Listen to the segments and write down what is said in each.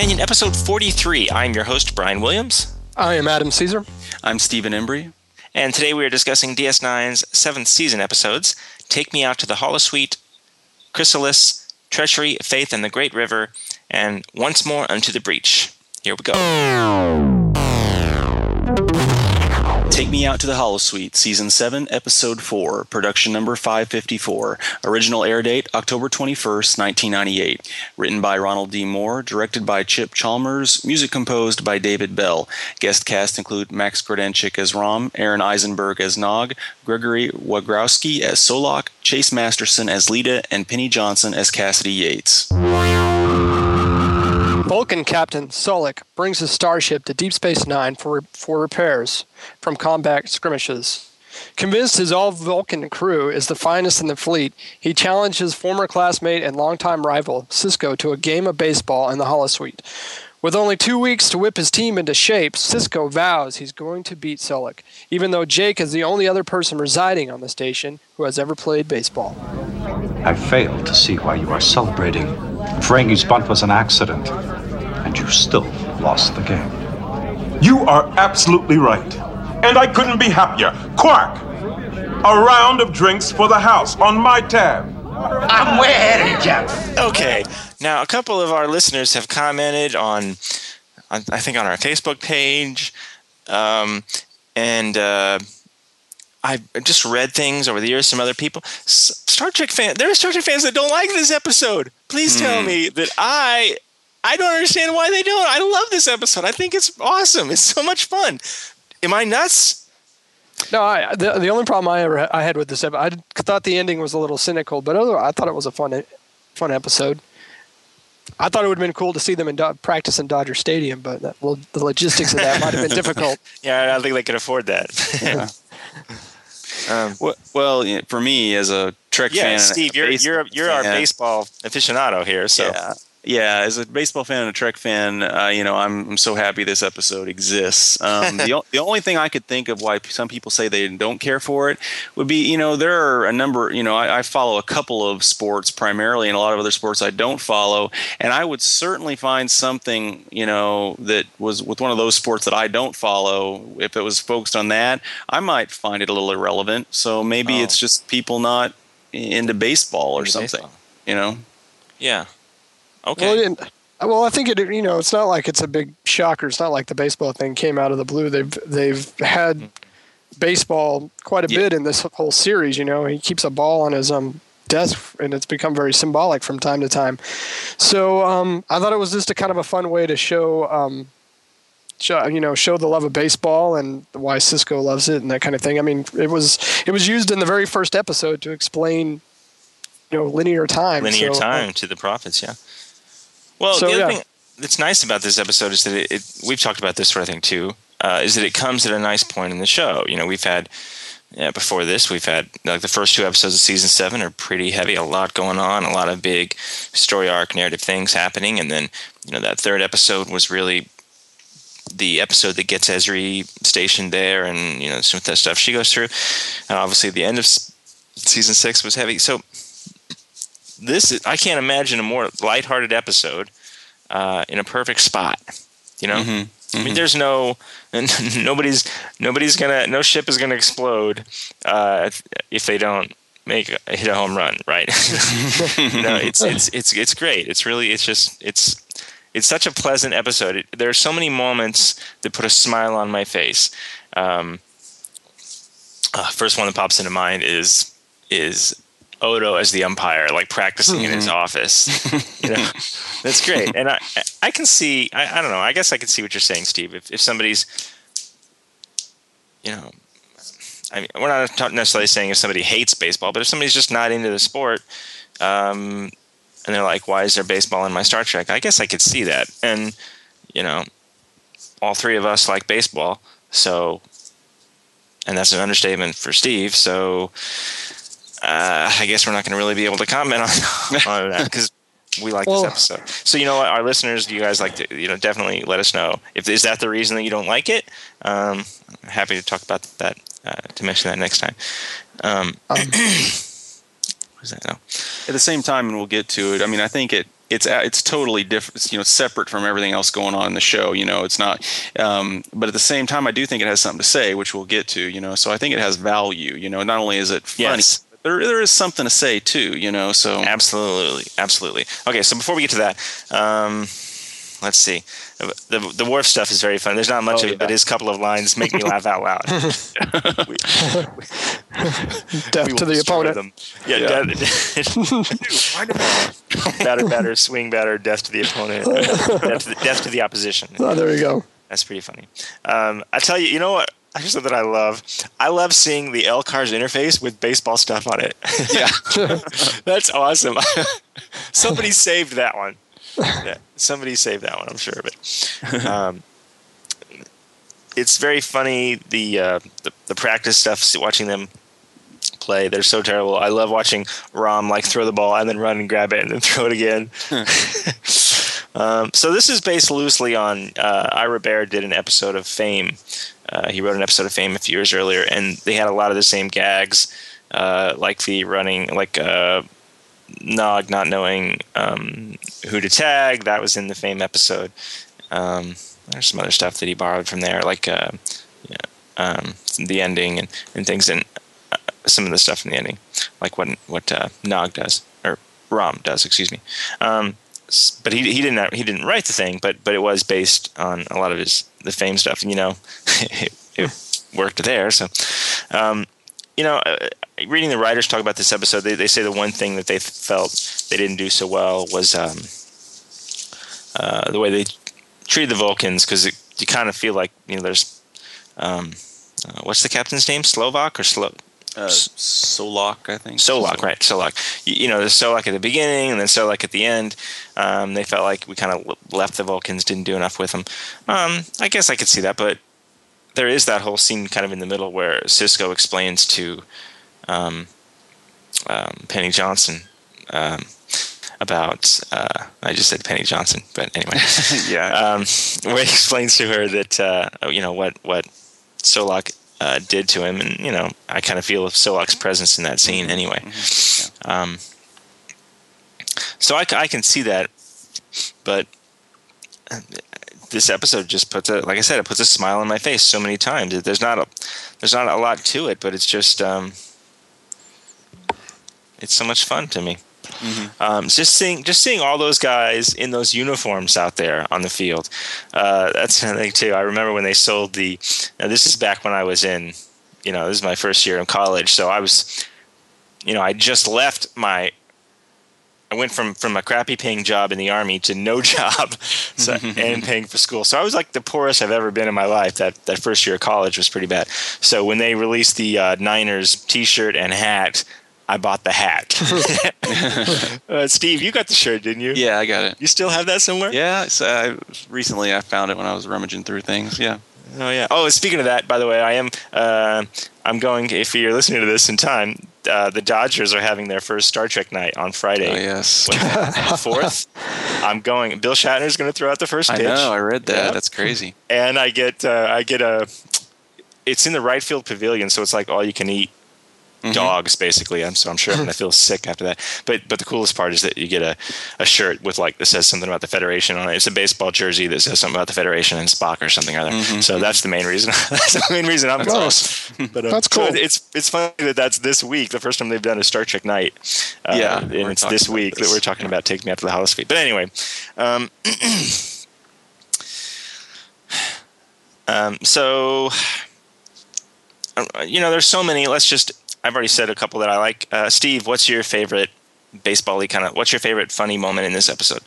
Companion episode 43. I'm your host, Brian Williams. I am Adam Caesar. I'm Stephen Embry. And today we are discussing DS9's seventh season episodes Take Me Out to the Holosuite, Chrysalis, Treachery, Faith, and the Great River, and Once More Unto the Breach. Here we go. Take Me Out to the Holosuite, Season 7, Episode 4, Production Number 554. Original air date October 21st, 1998. Written by Ronald D. Moore, directed by Chip Chalmers, music composed by David Bell. Guest cast include Max Grodenchik as Rom, Aron Eisenberg as Nog, Gregory Wagrowski as Solok, Chase Masterson as Leeta, and Penny Johnson as Cassidy Yates. Vulcan Captain Solok brings his starship to Deep Space Nine for, for repairs from combat skirmishes. Convinced his all Vulcan crew is the finest in the fleet, he challenged his former classmate and longtime rival, Sisko, to a game of baseball in the holosuite. With only two weeks to whip his team into shape, Sisko vows he's going to beat Solok, even though Jake is the only other person residing on the station who has ever played baseball. I fail to see why you are celebrating. Ferengi's bunt was an accident, and you still lost the game. You are absolutely right. And I couldn't be happier. Quark! A round of drinks for the house on my tab. I'm way ahead of Jeff. Okay. Now, a couple of our listeners have commented on, on I think, on our Facebook page. Um, and uh, I just read things over the years from other people. Star Trek fans, there are Star Trek fans that don't like this episode. Please tell me that I I don't understand why they don't. I love this episode. I think it's awesome. It's so much fun. Am I nuts? No, I, the, the only problem I ever I had with this episode, I thought the ending was a little cynical, but other, I thought it was a fun fun episode. I thought it would have been cool to see them in Do- practice in Dodger Stadium, but that, well, the logistics of that might have been difficult. Yeah, I don't think they could afford that. Yeah. um, Well, well, for me as a Trek yeah, fan, Steve, you're base- you're you're our fan, baseball aficionado here. So Yeah. Yeah, as a baseball fan and a Trek fan, uh, you know, I'm, I'm so happy this episode exists. Um, the, o- the only thing I could think of why some people say they don't care for it would be, you know, there are a number, you know, I, I follow a couple of sports primarily and a lot of other sports I don't follow. And I would certainly find something, you know, that was with one of those sports that I don't follow. If it was focused on that, I might find it a little irrelevant. So maybe Oh. it's just people not into baseball or Into something, baseball. you know? yeah, okay. it didn't- well, I think it. You know, it's not like it's a big shocker. It's not like the baseball thing came out of the blue. They've they've had baseball quite a Yeah. bit in this whole series. You know, he keeps a ball on his um desk, and it's become very symbolic from time to time. So um, I thought it was just a kind of a fun way to show. Um, show, you know, show the love of baseball and why Sisko loves it and that kind of thing. I mean, it was it was used in the very first episode to explain, you know, linear time. linear So, uh, time to the prophets. Yeah. Well, So, the other yeah. thing that's nice about this episode is that it, it we've talked about this sort of thing too. Uh, is that it comes at a nice point in the show. You know, we've had yeah, before this, we've had like the first two episodes of season seven are pretty heavy, a lot going on, a lot of big story arc, narrative things happening, and then you know that third episode was really the episode that gets Ezri stationed there, and you know some of that stuff she goes through, and obviously the end of season six was heavy. So this is, I can't imagine a more lighthearted episode uh, in a perfect spot. You know, I mean, there's no, nobody's, nobody's gonna, no ship is gonna explode uh, if, if they don't make a, hit a home run, right? no, it's it's it's it's great. It's really, it's just, it's it's such a pleasant episode. It, there are so many moments that put a smile on my face. Um, uh, first one that pops into mind is is Odo as the umpire, like practicing in his office. you know, that's great. And I I can see. I, I don't know. I guess I can see what you're saying, Steve. If if somebody's, you know. I mean, we're not necessarily saying if somebody hates baseball, but if somebody's just not into the sport, um, and they're like, "Why is there baseball in my Star Trek?" I guess I could see that, and you know, all three of us like baseball, so, and that's an understatement for Steve. So, uh, I guess we're not going to really be able to comment on, on that because we like Well- this episode. So, you know what, our listeners, you guys like to, you know, definitely let us know if is that the reason that you don't like it. Um, happy to talk about that uh, to mention that next time. Um, Um, what is that? Oh. at the same time, and we'll get to it. I mean, I think it it's uh, it's totally different, you know, separate from everything else going on in the show. You know, it's not. Um, but at the same time, I do think it has something to say, which we'll get to. You know, so I think it has value. You know, not only is it funny, Yes. But there there is something to say too. You know, so Absolutely, absolutely. Okay, so before we get to that, um, let's see. The the Worf stuff is very fun. There's not much Oh, of it, but yeah. his couple of lines make me laugh out loud. Death to the opponent. them. Yeah, Yeah. death- batter, batter, swing batter, death to the opponent, death to the, death to the opposition. Oh, there you go. That's pretty funny. Um, I tell you, you know what? Here's something I love. I love seeing the LCARS interface with baseball stuff on it. yeah, That's awesome. Somebody saved that one. Yeah, somebody saved that one. I'm sure of it. Um, it's very funny the, uh, the the practice stuff. Watching them play, they're so terrible. I love watching Rom like throw the ball and then run and grab it and then throw it again. um, so this is based loosely on uh, Ira Behr did an episode of Fame. Uh, he wrote an episode of Fame a few years earlier, and they had a lot of the same gags, uh, like the running, like uh, Nog not knowing um, who to tag. That was in the Fame episode. Um, there's some other stuff that he borrowed from there, like uh, yeah, um, the ending and, and things, and uh, some of the stuff in the ending, like what what Nog does or Rom does, excuse me. Um, but he he didn't he didn't write the thing, but but it was based on a lot of his the Fame stuff. And, you know, it, it worked there. So, um, you know, uh, reading the writers talk about this episode, they, they say the one thing that they felt they didn't do so well was um, uh, the way they treated the Vulcans because you kind of feel like you know there's um, uh, what's the captain's name Slovak or Slo uh, Solok, I think. Solok, right? Solok. You, you know, there's Solok at the beginning and then Solak at the end. Um, they felt like we kind of left the Vulcans, didn't do enough with them. Um, I guess I could see that, but there is that whole scene kind of in the middle where Sisko explains to um, um, Penny Johnson um, about. Uh, I just said Penny Johnson, but anyway, yeah, um, where he explains to her that uh, you know what what Solak uh, did to him, and you know I kind of feel Solak's presence in that scene anyway. Um, so I can see that, but uh, this episode just puts a like I said, it puts a smile on my face so many times. There's not a there's not a lot to it, but it's just um, it's so much fun to me. Um, just seeing just seeing all those guys in those uniforms out there on the field. Uh, that's another thing too. I remember when they sold the. Now this is back when I was in, you know, this is my first year in college, so I was, you know, I just left my. I went from from a crappy paying job in the army to no job, so, and paying for school. So I was like the poorest I've ever been in my life. That that first year of college was pretty bad. So when they released the uh, Niners T-shirt and hat, I bought the hat. uh, Steve, you got the shirt, didn't you? yeah, I got it. You still have that somewhere? Yeah, so I, recently I found it when I was rummaging through things. Yeah. Oh yeah. Oh, speaking of that, by the way, I am. Uh, I'm going. If you're listening to this in time, uh, the Dodgers are having their first Star Trek night on Friday. Oh yes. Fourth. I'm going. Bill Shatner's going to throw out the first pitch. I pitch. know. I read that. Yeah. That's crazy. and I get uh, I get a. It's in the right field pavilion, so it's like all you can eat Mm-hmm. dogs basically. I'm so I'm sure I'm gonna feel sick after that. But but the coolest part is that you get a, a shirt with like that says something about the Federation on it. It's a baseball jersey that says something about the Federation and Spock or something or other. Mm-hmm. So that's the main reason. that's the main reason I'm going. Nice. But uh, That's so cool. it's it's funny that that's this week. The first time they've done a Star Trek night. Uh, Yeah, and it's this week this. that we're talking about. Take me out to the Feet. But anyway. Um, Um, so, uh, you know, there's so many. Let's just. I've already said a couple that I like. Uh, Steve, what's your favorite baseball-y kind of? What's your favorite funny moment in this episode?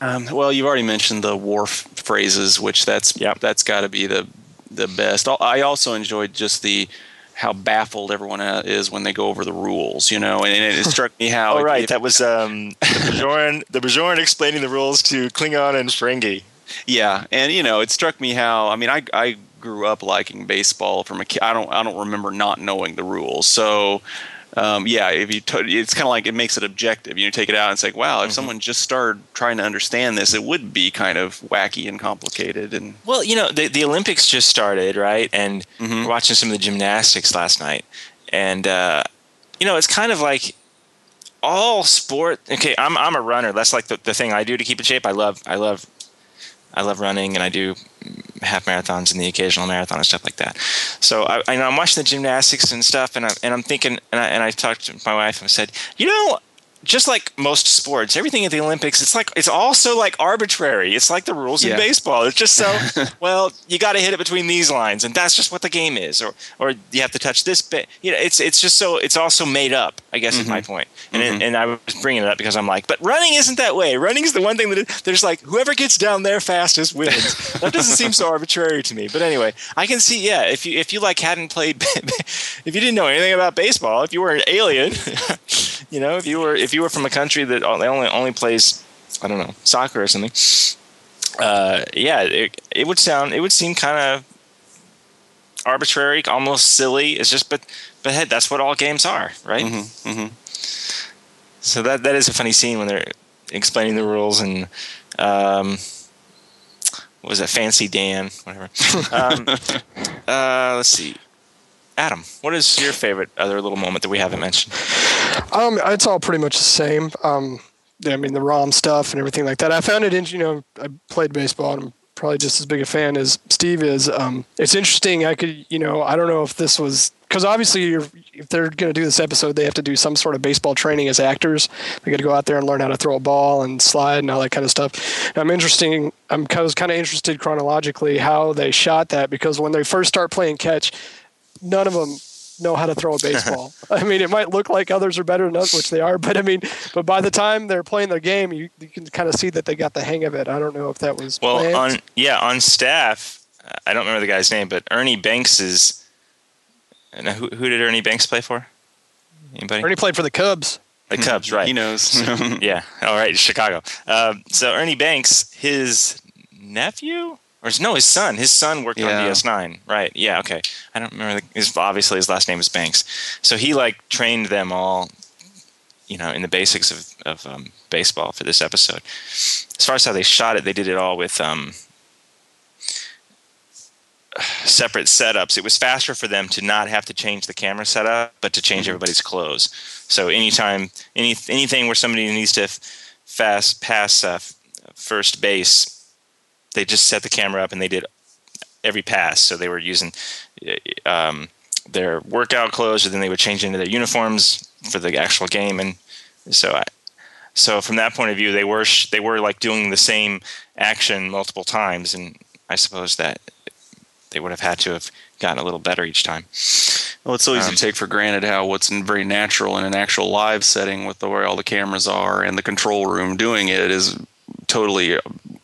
Um, well, you've already mentioned the Worf phrases, which that's Yep. that's got to be the the best. I also enjoyed just the how baffled everyone uh, is when they go over the rules, you know, and it, it struck me how. Oh, right, that was um, the Bajoran. the Bajoran explaining the rules to Klingon and Ferengi. Yeah, and you know, it struck me how I mean, I I grew up liking baseball from a kid. I don't I don't remember not knowing the rules. So, um, yeah, if you t- it's kind of like it makes it objective. You take it out and say, wow, if someone just started trying to understand this, it would be kind of wacky and complicated. And Well, you know, the, the Olympics just started, right? And we're watching some of the gymnastics last night. And, uh, you know, it's kind of like all sport. Okay, I'm I'm a runner. That's like the, the thing I do to keep in shape. I love I love I love running, and I do half marathons and the occasional marathon and stuff like that. So I, I I'm watching the gymnastics and stuff, and I'm and I'm thinking, and I and I talked to my wife and said, you know, just like most sports, everything at the Olympics, it's like it's also like arbitrary. It's like the rules Yeah. in baseball. It's just so well, you got to hit it between these lines, and that's just what the game is. Or or you have to touch this bit. You know, it's it's just so it's also made up. I guess is my mm-hmm. point. And it, mm-hmm. and I was bringing it up because I'm like, but running isn't that way. Running is the one thing that it, there's like whoever gets down there fastest wins. that doesn't seem so arbitrary to me. But anyway, I can see. Yeah, if you if you like hadn't played, if you didn't know anything about baseball, if you were an alien, you know, if you were if you were from a country that only only, only plays, I don't know, soccer or something. Uh, yeah, it, it would sound it would seem kind of arbitrary, almost silly. It's just, but but hey, that's what all games are, right? mhm. So that that is a funny scene when they're explaining the rules and um, what was that? Fancy Dan, whatever. Um, uh, let's see. Adam, what is your favorite other little moment that we haven't mentioned? Um, it's all pretty much the same. Um, I mean the Rom stuff and everything like that. I found it, in, you know, I played baseball and I'm probably just as big a fan as Steve is. Um, it's interesting. I could, you know, I don't know if this was because obviously if they're going to do this episode, they have to do some sort of baseball training as actors. They got to go out there and learn how to throw a ball and slide and all that kind of stuff. And I'm interesting. I'm I was kind of interested chronologically how they shot that because when they first start playing catch, none of them know how to throw a baseball. I mean, it might look like others are better than us, which they are, but I mean, but by the time they're playing their game, you, you can kind of see that they got the hang of it. I don't know if that was Well, planned. on yeah, on staff, I don't remember the guy's name, but Ernie Banks is. Now, who, who did Ernie Banks play for? Anybody? Ernie played for the Cubs. the Cubs, right? He knows. yeah. All right, Chicago. Um, so Ernie Banks, his nephew, or no, his son. His son worked on DS9. Right. Yeah. Okay. I don't remember. The, his obviously his last name is Banks. So he like trained them all, you know, in the basics of of um, baseball for this episode. As far as how they shot it, they did it all with um, separate setups. It was faster for them to not have to change the camera setup, but to change everybody's clothes. So anytime, any anything where somebody needs to f- fast pass uh, f- first base, they just set the camera up and they did every pass. So they were using um, their workout clothes, or then they would change into their uniforms for the actual game. And so, I, so from that point of view, they were sh- they were like doing the same action multiple times, and I suppose that they would have had to have gotten a little better each time. Well, it's so easy Um, to take for granted how what's very natural in an actual live setting with the way all the cameras are and the control room doing it is totally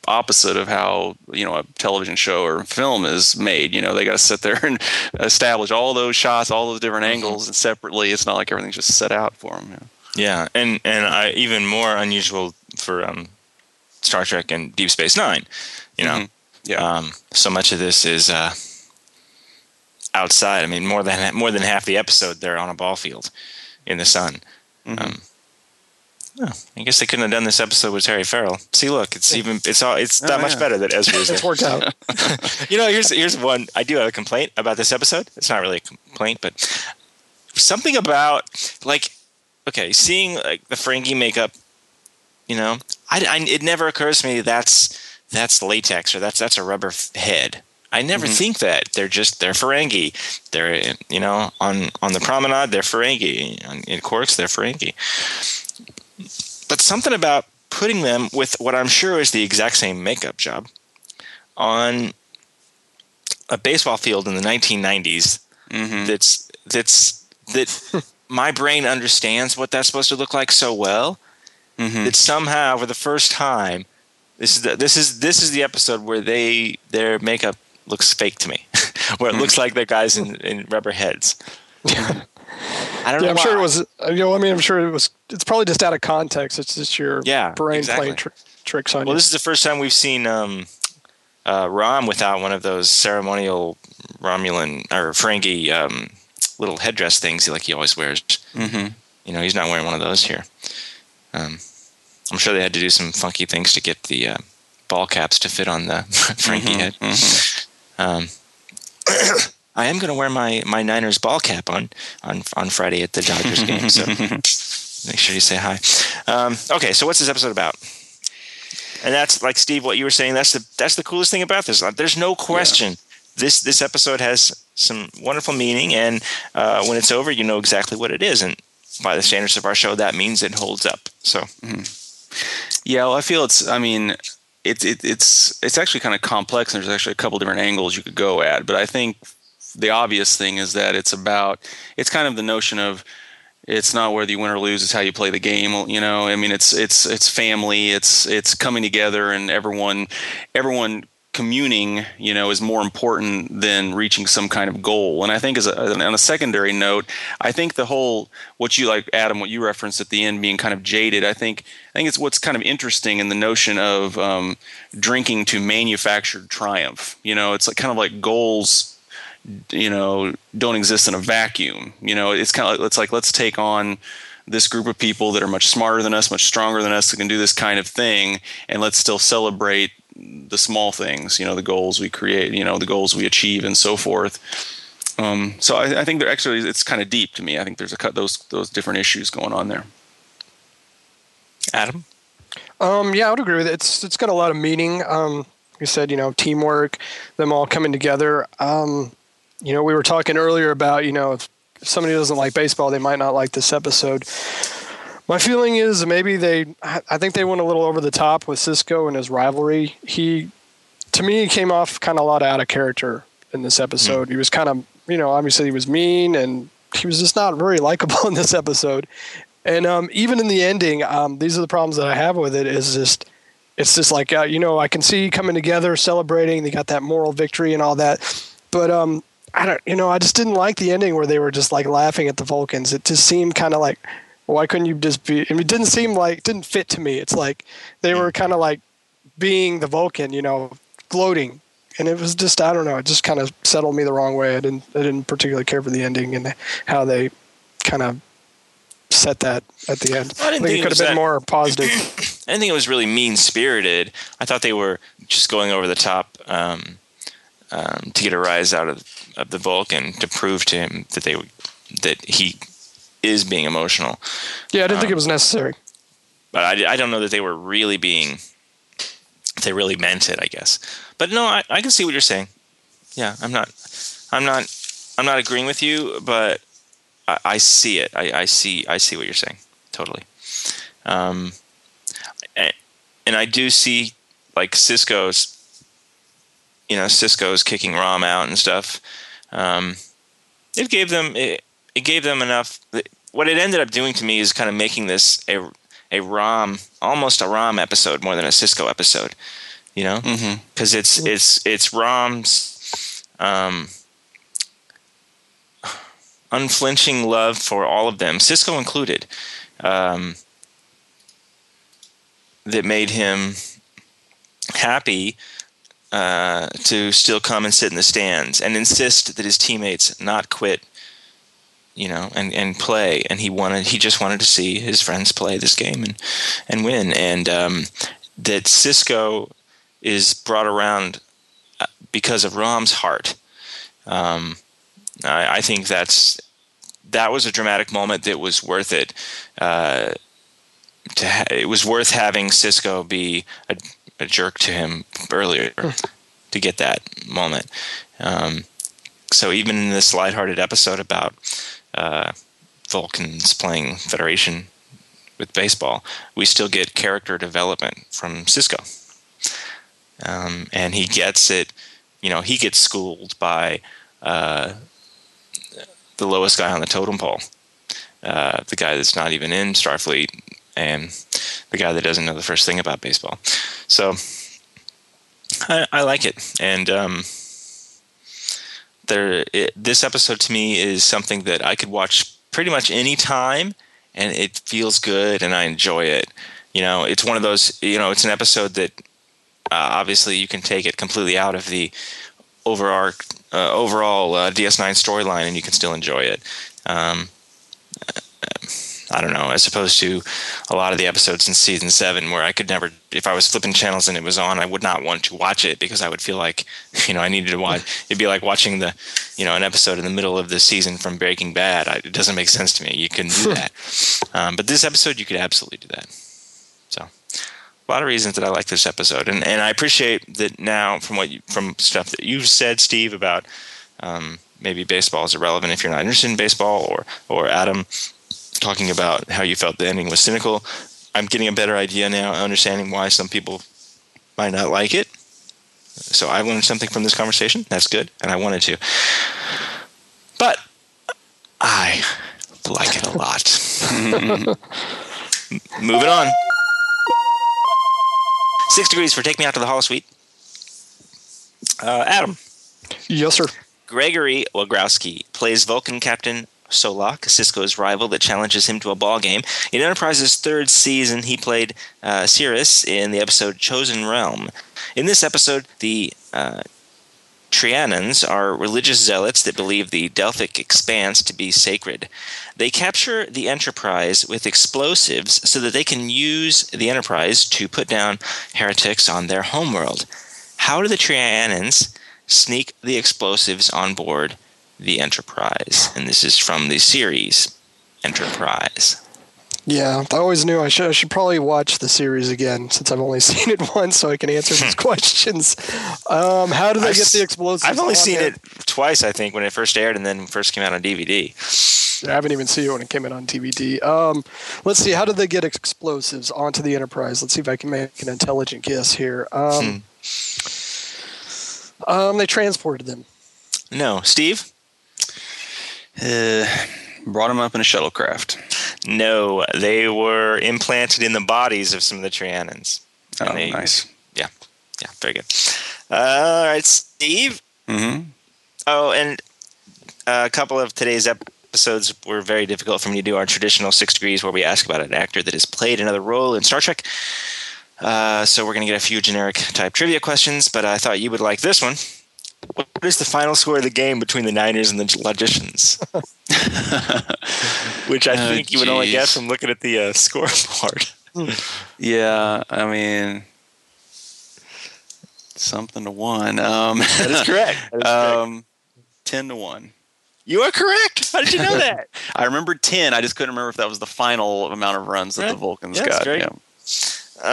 opposite of how you know a television show or film is made. You know, they got to sit there and establish all those shots, all those different Mm-hmm. angles, and separately. It's not like everything's just set out for them. Yeah, and and I, even more unusual for um, Star Trek and Deep Space Nine. You know, Mhm. Yeah. um, so much of this is uh, outside. I mean, more than more than half the episode they're on a ball field in the sun. Um, oh, I guess they couldn't have done this episode with Terry Farrell. See, look, it's even it's all it's oh, that much yeah. better that Ezri is It's worked out. You know, here's here's one. I do have a complaint about this episode. It's not really a complaint, but something about like okay, seeing like the Ferengi makeup. You know, I, I it never occurs to me that's that's latex or that's that's a rubber f- head. I never mm-hmm. think that they're just they're Ferengi. They're you know on on the promenade they're Ferengi. On, in Quarks they're Ferengi. But something about putting them with what I'm sure is the exact same makeup job on a baseball field in the 1990s Mm-hmm. that's that's that my brain understands what that's supposed to look like so well Mm-hmm. that somehow for the first time this is the, this is this is the episode where they their makeup looks fake to me where it looks like they're guys in, in rubber heads I don't Yeah, know I'm sure it was. You know, I mean, I'm sure it was. It's probably just out of context. It's just your Yeah, brain exactly. playing tr- tricks on Well, you. Well, this is the first time we've seen um, uh, Rom without one of those ceremonial Romulan or Ferengi um, little headdress things like he always wears. Mm-hmm. You know, he's not wearing one of those here. Um, I'm sure they had to do some funky things to get the uh, ball caps to fit on the Ferengi head. Um, I am going to wear my, my Niners ball cap on, on on Friday at the Dodgers game. So Make sure you say hi. Um, okay, so what's this episode about? And that's like Steve, what you were saying. That's the that's the coolest thing about this. There's no question. Yeah. This this episode has some wonderful meaning, and uh, when it's over, you know exactly what it is. And by the standards of our show, that means it holds up. So, mm-hmm. yeah, well, I feel it's. I mean, it's it, it's it's actually kind of complex, and there's actually a couple different angles you could go at. But I think the obvious thing is that it's about it's kind of the notion of it's not whether you win or lose it's how you play the game you know? I mean it's it's it's family it's it's coming together and everyone everyone communing you know is more important than reaching some kind of goal. And i think as a, on a secondary note i think the whole what you like adam what you referenced at the end being kind of jaded i think i think it's what's kind of interesting in the notion of um, drinking to manufactured triumph. You know it's like kind of like goals you know don't exist in a vacuum. You know it's kind of like, it's like let's take on this group of people that are much smarter than us much stronger than us that can do this kind of thing and let's still celebrate the small things you know the goals we create you know the goals we achieve and so forth. Um, so I, I, think they're actually it's kind of deep to me. I think there's a cut those those different issues going on there. Adam? Um, yeah i would agree with it. It's it's got a lot of meaning. Um, like you said you know teamwork them all coming together. Um, you know, we were talking earlier about, you know, if somebody doesn't like baseball, they might not like this episode. My feeling is maybe they, I think they went a little over the top with Sisko and his rivalry. He, to me, came off kind of a lot out of character in this episode. Mm. He was kind of, you know, obviously he was mean and he was just not very likable in this episode. And um, even in the ending, um, these are the problems that I have with it. Is just, it's just like uh, you know, I can see coming together, celebrating. They got that moral victory and all that, but um, I don't, you know, I just didn't like the ending where they were just like laughing at the Vulcans. It just seemed kind of like, why couldn't you just be? I mean, it didn't seem like, didn't fit to me. It's like they were kind of like being the Vulcan, you know, gloating. And it was just, I don't know, it just kind of settled me the wrong way. I didn't, I didn't particularly care for the ending and how they kind of set that at the end. I, didn't I think, think it could have been that, more positive. I didn't think it was really mean spirited. I thought they were just going over the top um, um, to get a rise out of of the Vulcan to prove to him that they that he is being emotional. Yeah, I didn't um, think it was necessary. But I, I don't know that they were really being. They really meant it, I guess. But no, I, I can see what you're saying. Yeah, I'm not. I'm not. I'm not agreeing with you, but I, I see it. I, I see. I see what you're saying. Totally. Um, and I do see like Sisko's you know Sisko's kicking Rom out and stuff. Um, it gave them it, it gave them enough. What it ended up doing to me is kind of making this a a Rom almost a Rom episode more than a Sisko episode. You know, because mm-hmm. it's it's it's Rom's um, unflinching love for all of them, Sisko included, um, that made him happy uh, to still come and sit in the stands and insist that his teammates not quit, you know, and, and play. And he wanted, he just wanted to see his friends play this game and, and win. And um, that Sisko is brought around uh, because of Rom's heart. Um, I, I, think that's that was a dramatic moment that was worth it. Uh, to ha- it was worth having Sisko be a a jerk to him earlier to get that moment. Um, so even in this lighthearted episode about uh, Vulcans playing Federation with baseball, we still get character development from Sisko, um, and he gets it. You know, he gets schooled by uh, the lowest guy on the totem pole, uh, the guy that's not even in Starfleet, and the guy that doesn't know the first thing about baseball. So I, I like it, and um, there. It, this episode to me is something that I could watch pretty much any time, and it feels good, and I enjoy it. You know, it's one of those. You know, it's an episode that uh, obviously you can take it completely out of the overall uh, overall uh, DS9 storyline, and you can still enjoy it. Um, I don't know, as opposed to a lot of the episodes in season seven where I could never, if I was flipping channels and it was on, I would not want to watch it because I would feel like, you know, I needed to watch. It'd be like watching the, you know, an episode in the middle of the season from Breaking Bad. I, it doesn't make sense to me. You couldn't do that. Um, but this episode, you could absolutely do that. So, a lot of reasons that I like this episode, and and I appreciate that now from what you, from stuff that you've said, Steve, about. Um, maybe baseball is irrelevant if you're not interested in baseball, or or Adam talking about how you felt the ending was cynical. I'm getting a better idea now, understanding why some people might not like it. So I learned something from this conversation. That's good, and I wanted to. But I like it a lot. Moving on. Six degrees for Take Me Out to the Holosuite. Uh, Adam. Yes, sir. Gregory Wagrowski plays Vulcan Captain Solak, Sisko's rival that challenges him to a ball game. In Enterprise's third season, he played uh, Cirrus in the episode Chosen Realm. In this episode, the uh, Trianans are religious zealots that believe the Delphic expanse to be sacred. They capture the Enterprise with explosives so that they can use the Enterprise to put down heretics on their homeworld. How do the Trianans sneak the explosives on board the Enterprise? And this is from the series Enterprise. Yeah, I always knew I should, I should probably watch the series again since I've only seen it once, so I can answer these questions. Um, how do they I've get the explosives? I've only on seen there? it twice, I think, when it first aired and then first came out on DVD. I haven't even seen it when it came out on DVD. Um, let's see. How did they get explosives onto the Enterprise? Let's see if I can make an intelligent guess here. Um, um, they transported them. No, Steve? Uh, brought them up in a shuttlecraft. No, they were implanted in the bodies of some of the Trianans. Oh, they- nice. Yeah, yeah, very good. Uh, all right, Steve. Mm-hmm. Oh, and a couple of today's episodes were very difficult for me to do our traditional six degrees where we ask about an actor that has played another role in Star Trek. Uh, so we're going to get a few generic type trivia questions, but I thought you would like this one. What is the final score of the game between the Niners and the Logicians? Which I Oh, think you would only guess from looking at the uh, scoreboard. Yeah, I mean, something to one. Um, That is correct. That is correct. um, ten to one. you are correct. How did you know that? I remember ten. I just couldn't remember if that was the final amount of runs that Yeah. the Vulcans Yeah, that's got. Yeah.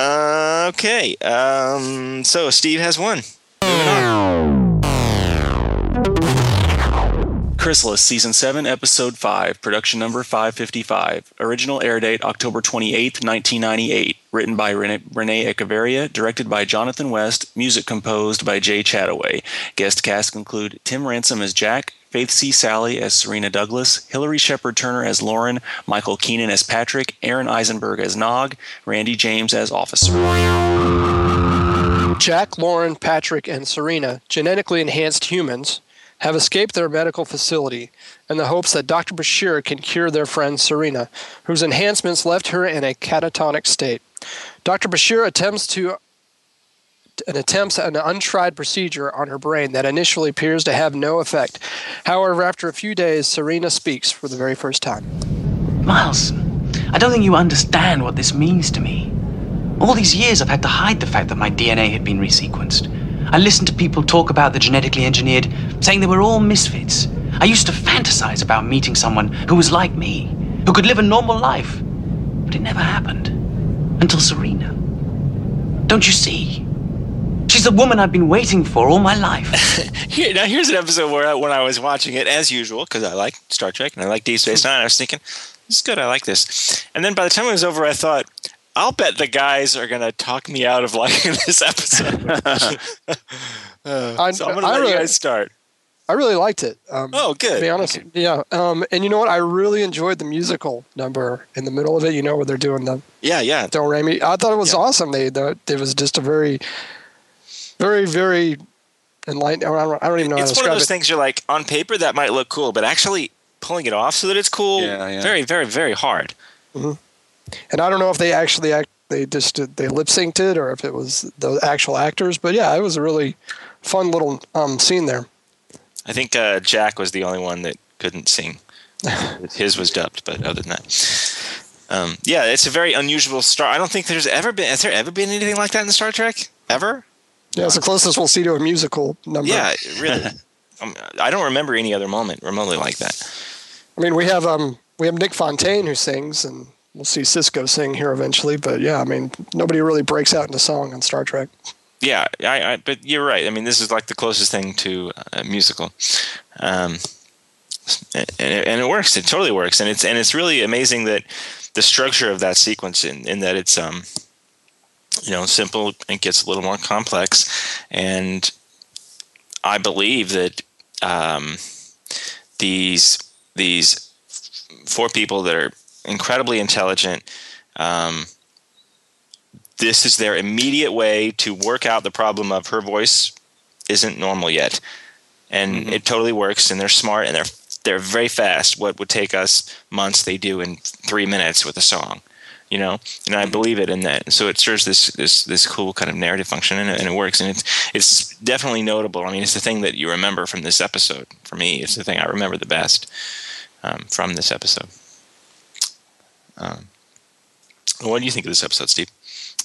Uh, okay. Um, so Steve has one. Chrysalis, Season 7, Episode 5, Production Number 555. Original air date October 28th, 1998. Written by Rene, Renee Echevarria, directed by Jonathan West, music composed by Jay Chattaway. Guest cast include Tim Ransom as Jack, Faith C. Salie as Serena Douglas, Hilary Shepard Turner as Lauren, Michael Keenan as Patrick, Aron Eisenberg as Nog, Randy James as Officer. Jack, Lauren, Patrick, and Serena, genetically enhanced humans, have escaped their medical facility in the hopes that Dr. Bashir can cure their friend Serena, whose enhancements left her in a catatonic state. Dr. Bashir attempts to and attempts an untried procedure on her brain that initially appears to have no effect. However, after a few days, Serena speaks for the very first time. Miles, I don't think you understand what this means to me. All these years I've had to hide the fact that my DNA had been resequenced. I listened to people talk about the genetically engineered, saying they were all misfits. I used to fantasize about meeting someone who was like me, who could live a normal life. But it never happened. Until Serena. Don't you see? She's the woman I've been waiting for all my life. Here, now here's an episode where I, when I was watching it, as usual, because I like Star Trek and I like Deep Space Nine, I was thinking, this is good. I like this. And then by the time it was over, I thought, I'll bet the guys are going to talk me out of liking this episode. I, so I'm going to let really, you guys start. I really liked it. Um, Oh, good. To be honest, yeah. Um, and you know what? I really enjoyed the musical number in the middle of it. You know where they're doing the Yeah, yeah. Do Re Mi. I thought it was Yeah. awesome. They, the, it was just a very, very, very enlightening. I don't, I don't even know how to It's one of those it. things you're like, on paper, that might look cool, but actually pulling it off so that it's cool, Yeah, yeah. very, very, very hard. And I don't know if they actually act. They just did, they lip synced it or if it was the actual actors. But yeah, it was a really fun little um, scene there. I think uh, Jack was the only one that couldn't sing. His was dubbed, but other than that. Um, yeah, it's a very unusual star. I don't think there's ever been. Has there ever been anything like that in Star Trek? Ever? Yeah, it's the closest we'll see to a musical number. Yeah, really. um, I don't remember any other moment remotely like that. I mean, we have um we have Vic Fontaine who sings, and we'll see Sisko sing here eventually. But yeah, I mean, nobody really breaks out into song on Star Trek. Yeah, I, I, but you're right. I mean, this is like the closest thing to a musical, um, and, it, and it works. It totally works, and it's and it's really amazing that the structure of that sequence, in, in that it's um, you know, simple. and gets a little more complex, and I believe that um, these these four people that are incredibly intelligent. Um, this is their immediate way to work out the problem of her voice isn't normal yet, and mm-hmm. it totally works. And they're smart and they're they're very fast. What would take us months, they do in three minutes with a song, you know. And I mm-hmm. believe it in that. So it serves this this this cool kind of narrative function, and it, and it works. And it's it's definitely notable. I mean, it's the thing that you remember from this episode. For me, it's the thing I remember the best um, from this episode. Um, what do you think of this episode, Steve?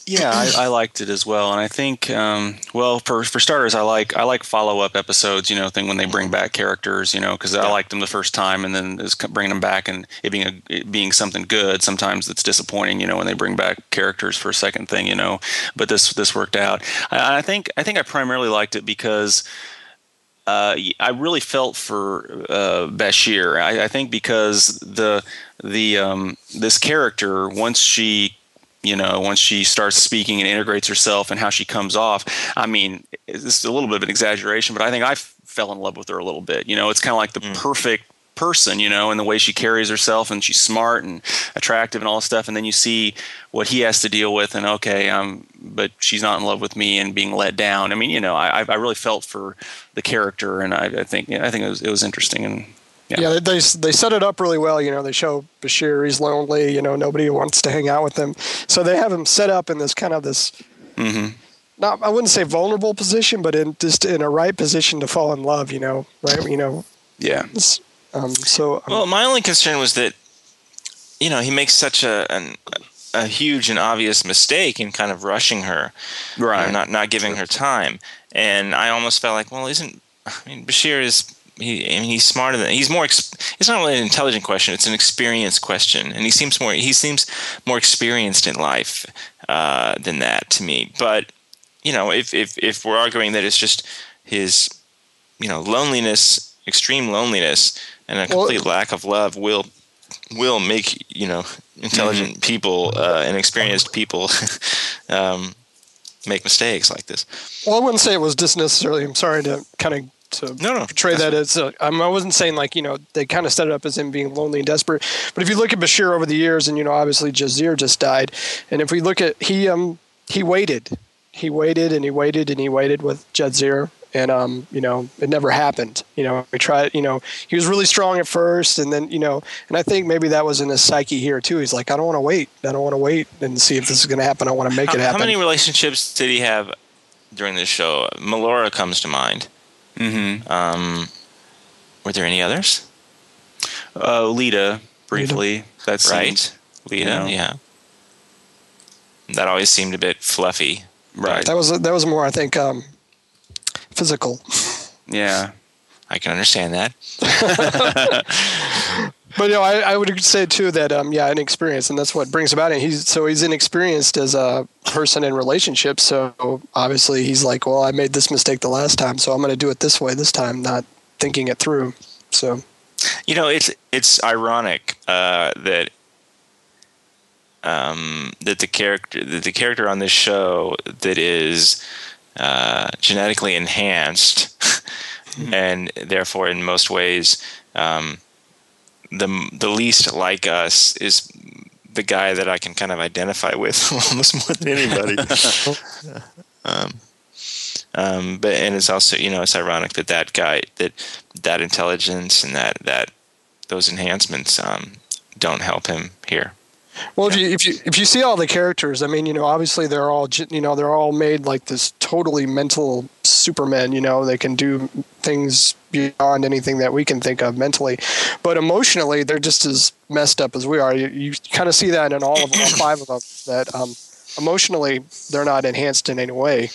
Yeah, I, I, liked it as well, and I think, um, well, for for starters, I like I like follow up episodes. You know, thing when they bring back characters. You know, because yeah. I liked them the first time, and then bringing them back and it being a, it being something good. Sometimes it's disappointing. You know, when they bring back characters for a second thing. You know, but this this worked out. I, I think I think I primarily liked it because. Uh, I really felt for uh, Bashir. I, I, think because the the um, this character once she you know, once she starts speaking and integrates herself and how she comes off. I mean, it's a little bit of an exaggeration, but I think I fell in love with her a little bit. You know, it's kind of like the mm. perfect person, you know, and the way she carries herself and she's smart and attractive and all this stuff. And then you see what he has to deal with and okay, um, but she's not in love with me and being let down. I mean, you know, I, I really felt for the character and I, I think, I think it was, it was interesting and yeah. yeah, they they set it up really well. You know, they show Bashir he's lonely. You know, nobody wants to hang out with him, so they have him set up in this kind of this. Mm-hmm. Not, I wouldn't say vulnerable position, but in just in a right position to fall in love. You know, right? You know. Yeah. Um, so. Um, well, my only concern was that, you know, he makes such a an, a huge and obvious mistake in kind of rushing her, right? not not giving her time, and I almost felt like, well, isn't I mean Bashir is he, I mean, he's smarter than he's more. It's not really an intelligent question; it's an experience question, and he seems more. He seems more experienced in life uh, than that to me. But you know, if if if we're arguing that it's just his, you know, loneliness, extreme loneliness, and a complete well, lack of love will will make you know intelligent mm-hmm. people uh, and experienced people um, make mistakes like this. Well, I wouldn't say it was just necessarily. I'm sorry to kind of to no, no, portray that as a, I wasn't saying like you know they kind of set it up as him being lonely and desperate, but if you look at Bashir over the years, and you know obviously Jadzia just died, and if we look at he um he waited, he waited and he waited and he waited with Jadzia, and um you know it never happened. You know we tried. You know he was really strong at first, and then you know, and I think maybe that was in his psyche here too. He's like I don't want to wait. I don't want to wait and see if this is going to happen. I want to make how, it happen. How many relationships did he have during this show? Melora comes to mind. Mm-hmm. Um, were there any others? Uh, Leeta, briefly. That's right. Leeta, you know. yeah. That always seemed a bit fluffy. Right. That was that was more, I think, um, physical. Yeah. I can understand that. but you know, I, I, would say too that um, yeah, inexperience, and that's what brings about it. He's so he's inexperienced as a person in relationships. So obviously, he's like, well, I made this mistake the last time, so I'm going to do it this way this time, not thinking it through. So, you know, it's it's ironic uh, that um, that the character that the character on this show that is uh, genetically enhanced mm-hmm. and therefore in most ways um, the the least like us is the guy that I can kind of identify with almost more than anybody. um, um, but and it's also you know it's ironic that that guy that that intelligence and that that those enhancements um, don't help him here. Well, if you if you if you see all the characters, I mean, you know, obviously they're all you know they're all made like this totally mental supermen. You know, they can do things beyond anything that we can think of mentally, but emotionally they're just as messed up as we are. You, you kind of see that in all of all five of them. That um, emotionally they're not enhanced in any way.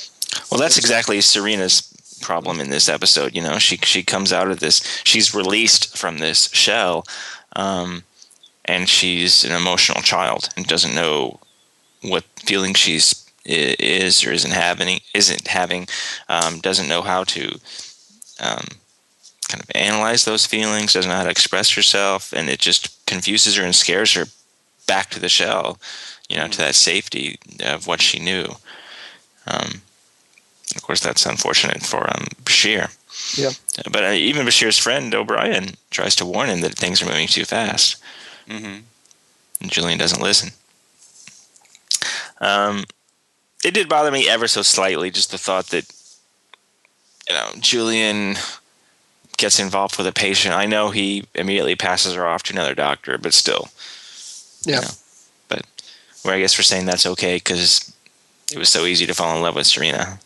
Well, that's exactly Serena's problem in this episode. You know, she she comes out of this, she's released from this shell, um, and she's an emotional child and doesn't know what feeling she's is or isn't having isn't having um, doesn't know how to um, kind of analyze those feelings doesn't know how to express herself and it just confuses her and scares her back to the shell you know to that safety of what she knew um, of course that's unfortunate for um, Bashir Yeah. but uh, even Bashir's friend O'Brien tries to warn him that things are moving too fast Mm-hmm. And Julian doesn't listen. Um, it did bother me ever so slightly, just the thought that you know Julian gets involved with a patient. I know he immediately passes her off to another doctor, but still, Yeah. know, but where I guess we're saying that's okay because it was so easy to fall in love with Sarina.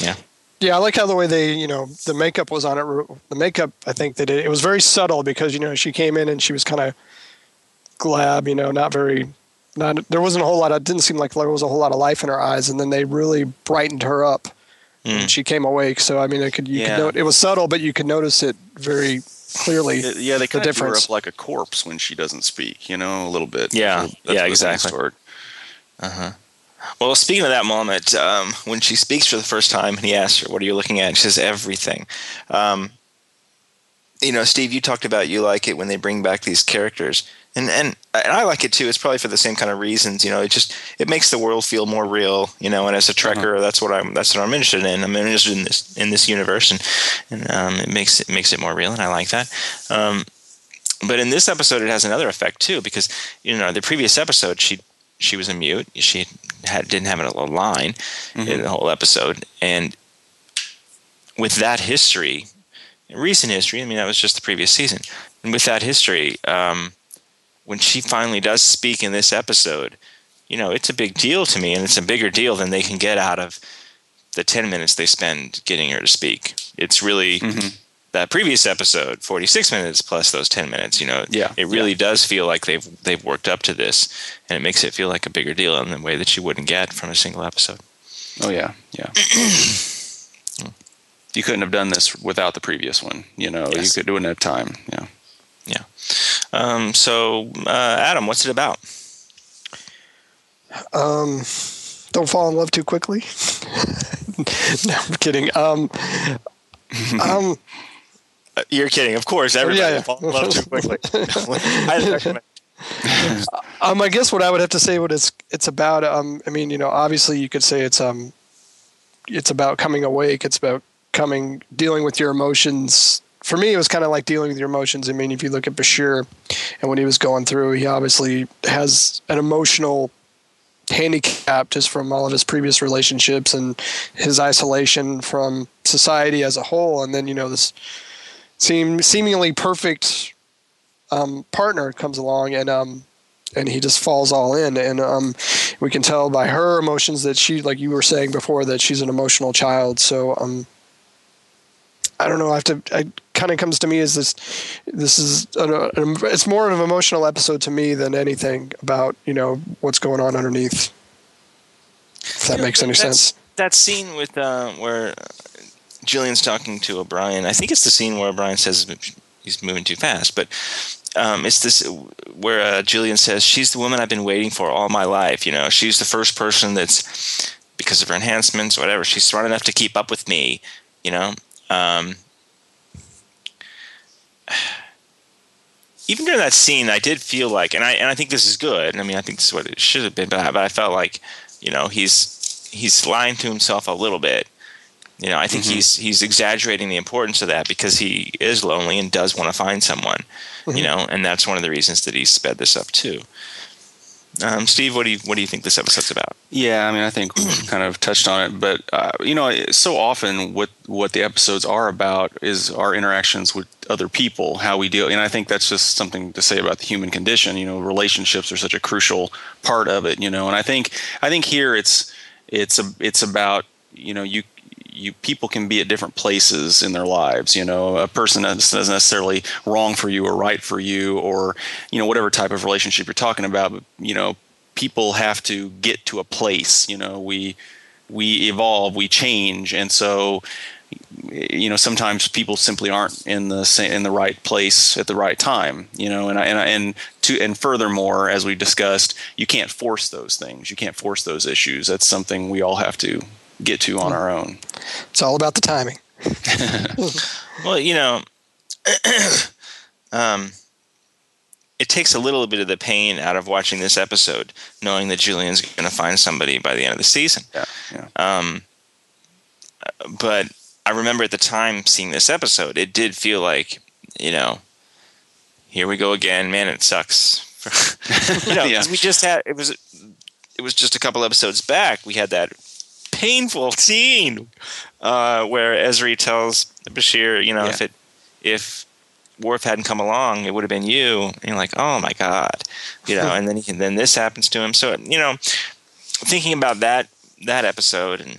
Yeah, Yeah, I like how the way they, you know, the makeup was on it. The makeup, I think they did. It was very subtle because you know she came in and she was kind of glab, you know, not very, not. There wasn't a whole lot. It didn't seem like there was a whole lot of life in her eyes, and then they really brightened her up. Mm. when she came awake. So I mean, it could you Yeah. could note it was subtle, but you could notice it very clearly. Yeah, they the kind of do her up like a corpse when she doesn't speak. You know, a little bit. Yeah, That's yeah, what they exactly. Well, speaking of that moment, um, when she speaks for the first time, and he asks her, "What are you looking at?" And she says, "Everything." Um, you know, Steve, you talked about you like it when they bring back these characters, and and and I like it too. It's probably for the same kind of reasons. You know, it just it makes the world feel more real. You know, and as a trekker, that's what I'm that's what I'm interested in. I'm interested in this in this universe, and and um, it makes it makes it more real, and I like that. Um, but in this episode, it has another effect too, because you know the previous episode she she was a mute. She had didn't have a line in the whole episode, and with that history, recent history. I mean, that was just the previous season. And with that history, um, when she finally does speak in this episode, you know, it's a big deal to me, and it's a bigger deal than they can get out of the ten minutes they spend getting her to speak. It's really that previous episode, forty six minutes plus those ten minutes. You know, Yeah. it really does feel like they've they've worked up to this, and it makes it feel like a bigger deal in the way that you wouldn't get from a single episode. Oh yeah, yeah. you couldn't have done this without the previous one. You know, Yes. you could wouldn't have time. Yeah. Yeah. Um, so, uh, Adam, what's it about? Um, don't fall in love too quickly. no, I'm kidding. Um, um, You're kidding, of course. Everybody yeah, yeah. fall in love too quickly. Um, I guess what I would have to say what it's it's about. Um, I mean, you know, obviously you could say it's um, it's about coming awake. It's about coming dealing with your emotions. For me, it was kind of like dealing with your emotions. I mean, if you look at Bashir and what he was going through, he obviously has an emotional handicap just from all of his previous relationships and his isolation from society as a whole. And then you know this seem seemingly perfect um, partner comes along and um, and he just falls all in. And um, we can tell by her emotions that she, like you were saying before, that she's an emotional child. So um, I don't know. I have to. I kind of comes to me as this. This is an, an, it's more of an emotional episode to me than anything about you know what's going on underneath. If that You know, makes any sense. That scene with uh, where Julian's talking to O'Brien. I think it's the scene where O'Brien says he's moving too fast, but um, it's this where uh, Julian says she's the woman I've been waiting for all my life. You know, she's the first person that's because of her enhancements, whatever. She's smart enough to keep up with me. You know. Um, even during that scene, I did feel like, and I and I think this is good. I mean, I think this is what it should have been, but I, but I felt like, you know, he's he's lying to himself a little bit. You know, I think he's he's exaggerating the importance of that because he is lonely and does want to find someone. You know, and that's one of the reasons that he sped this up too. Um, Steve, what do you what do you think this episode's about? Yeah, I mean, I think we kind of touched on it, but uh, you know, so often what what the episodes are about is our interactions with other people, how we deal, and I think that's just something to say about the human condition. You know, relationships are such a crucial part of it. You know, and I think I think here it's it's a it's about you know you you people can be at different places in their lives. You know, a person that's not necessarily wrong for you or right for you, or you know whatever type of relationship you're talking about. But you know, people have to get to a place. You know, we we evolve, we change, and so you know sometimes people simply aren't in the in the right place at the right time you know and and and to and furthermore as we discussed you can't force those things you can't force those issues that's something we all have to get to on our own. It's all about the timing. well, you know, um, it takes a little bit of the pain out of watching this episode, knowing that Julian's going to find somebody by the end of the season. Yeah, yeah. Um, but I remember at the time seeing this episode, it did feel like, you know, here we go again. Man, it sucks. you know, yeah. we just had it was it was just a couple episodes back. We had that painful scene uh, where Ezri tells Bashir, you know, yeah. if it if Worf hadn't come along, it would have been you. And you're like, oh my god, you know. and then he, then this happens to him. So you know, thinking about that that episode and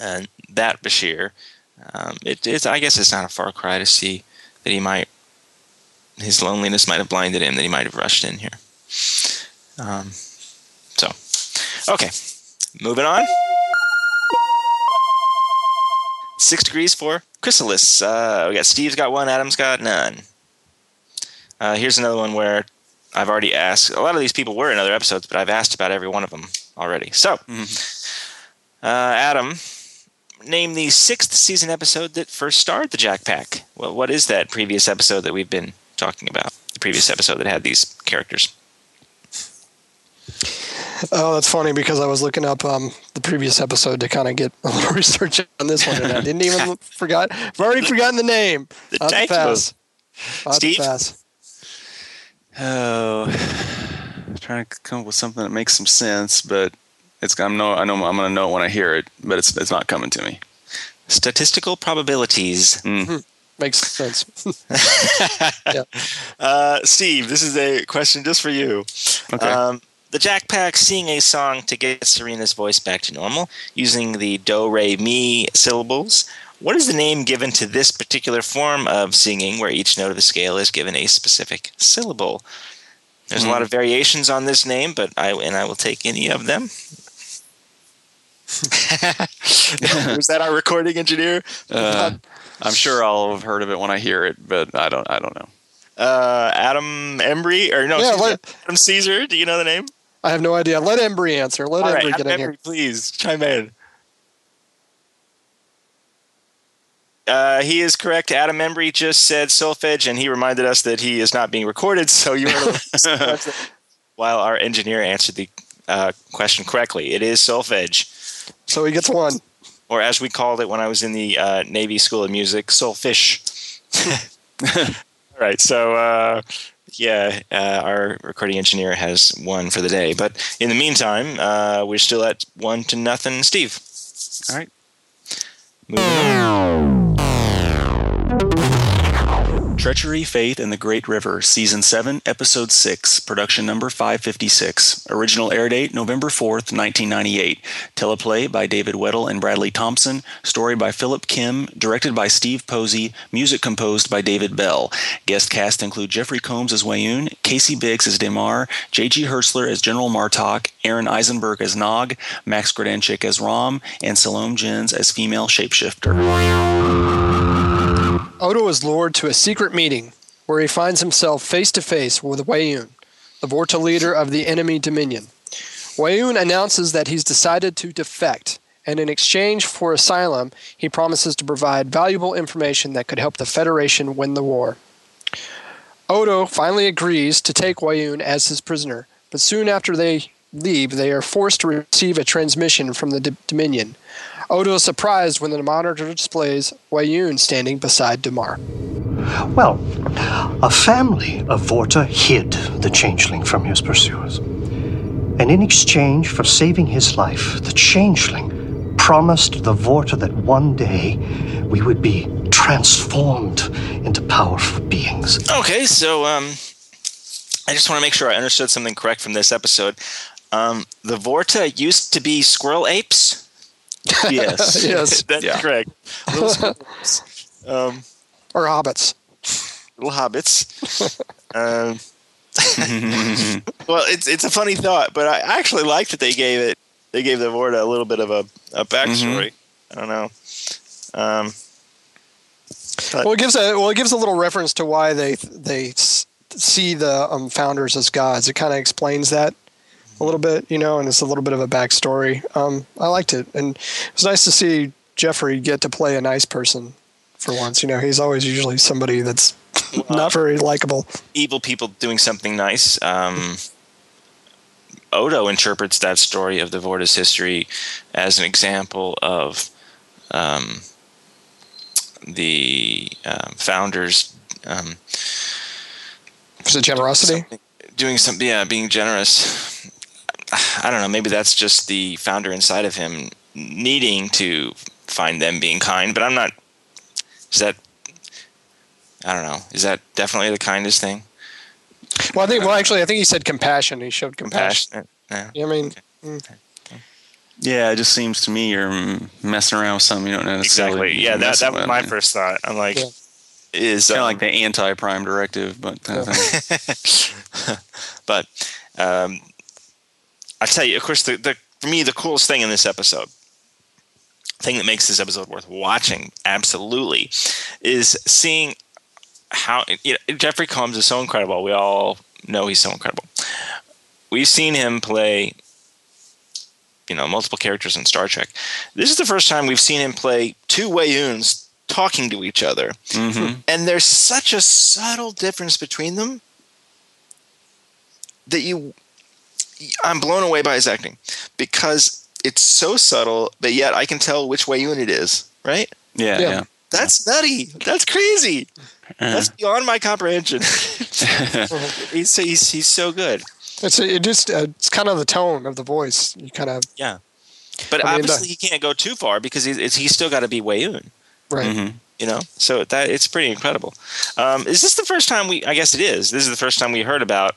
and that Bashir, um, it, it's I guess it's not a far cry to see that he might his loneliness might have blinded him that he might have rushed in here. Um, so, okay, moving on. Six degrees for Chrysalis. Uh, we got Steve's got one, Adam's got none. Uh, here's another one where I've already asked. A lot of these people were in other episodes, but I've asked about every one of them already. So, mm-hmm. uh, Adam, name the sixth season episode that first starred the Jack Pack. Well, what is that previous episode that we've been talking about? The previous episode that had these characters. Oh, that's funny because I was looking up um, the previous episode to kind of get a little research on this one, and I didn't even forgot. I've already forgotten the name. The title. Steve. Oh, I'm trying to come up with something that makes some sense, but it's I'm no I know I'm going to know it when I hear it, but it's it's not coming to me. Statistical probabilities. Mm. Makes sense. yeah. Uh, Steve, this is a question just for you. Okay. Um, the Jack Pack sing a song to get Sarina's voice back to normal using the do, re, mi syllables. What is the name given to this particular form of singing where each note of the scale is given a specific syllable? There's mm. a lot of variations on this name, but I and I will take any of them. Was that our recording engineer? Uh, I'm sure I'll have heard of it when I hear it, but I don't. I don't know. Uh, Adam Embry or no? Yeah, Adam Caesar. Do you know the name? I have no idea. Let Embry answer. Let All Embry right, get in Embry, here. Please chime in. Uh, he is correct. Adam Embry just said Solfege, and he reminded us that he is not being recorded. So you are while our engineer answered the uh, question correctly. It is Solfege. So he gets one. Or as we called it when I was in the uh, Navy School of Music, Soulfish. All right. So uh, yeah, uh, our recording engineer has one for the day. But in the meantime, uh, we're still at one to nothing. Steve. All right. Moving on. Treachery, Faith, and the Great River, Season 7, Episode 6, Production Number 556. Original air date November 4th, 1998. Teleplay by David Weddle and Bradley Thompson. Story by Philip Kim. Directed by Steve Posey. Music composed by David Bell. Guest cast include Jeffrey Combs as Weyoun, Casey Biggs as Damar, J.G. Hertzler as General Martok, Aron Eisenberg as Nog, Max Grodénchik as Rom, and Salome Jens as female shapeshifter. Odo is lured to a secret meeting where he finds himself face to face with Weyoun, the Vorta leader of the enemy Dominion. Weyoun announces that he's decided to defect, and in exchange for asylum, he promises to provide valuable information that could help the Federation win the war. Odo finally agrees to take Weyoun as his prisoner, but soon after they leave, they are forced to receive a transmission from the D- Dominion. Odo is surprised when the monitor displays Weyoun standing beside Damar. Well, a family of Vorta hid the changeling from his pursuers. And in exchange for saving his life, the changeling promised the Vorta that one day we would be transformed into powerful beings. Okay, so um, I just want to make sure I understood something correct from this episode. Um, the Vorta used to be squirrel apes. Yes. yes. That's Yeah. correct. Little um, Or hobbits. little hobbits. um, well, it's it's a funny thought, but I actually like that they gave it. They gave the Vorta a little bit of a, a backstory. I don't know. Um, Well, it gives a well, it gives a little reference to why they they see the um, founders as gods. It kind of explains that a little bit, you know, and it's a little bit of a backstory. Um, I liked it, and it was nice to see Jeffrey get to play a nice person for once. You know, he's always usually somebody that's not very likable. evil people doing something nice. Um, Odo interprets that story of the Vorta's history as an example of um, the um, founders um, Was it generosity? doing something, yeah, being generous. I don't know. Maybe that's just the founder inside of him needing to find them being kind. But I'm not. Is that? I don't know. Is that definitely the kindest thing? Well, I think. Well, actually, I think he said compassion. He showed compassion. Compassionate. Yeah. I mean, Yeah, it just seems to me you're mm, messing around with something you don't necessarily. Exactly. Yeah, that, that was with. my first thought. I'm like, Yeah. is Kind um, of like the anti-prime directive, but kind of thing. but um, I tell you, of course, the, the for me the coolest thing in this episode, thing that makes this episode worth watching, absolutely, is seeing how you know, Jeffrey Combs is so incredible. We all know he's so incredible. We've seen him play, you know, multiple characters in Star Trek. This is the first time we've seen him play two Weyouns talking to each other, Mhm. and there's such a subtle difference between them that you I'm blown away by his acting because it's so subtle, but yet I can tell which way unit it is, right? Yeah, Yeah. yeah. That's nutty. That's crazy. Uh-huh. That's beyond my comprehension. he's, he's he's so good. it's it just uh, it's kind of the tone of the voice. You kind of Yeah. But I mean, obviously he can't go too far because he's, it's, he's still got to be Weyoun, right. Mhm. you know? So that it's pretty incredible. Um, is this the first time we, I guess it is, this is the first time we heard about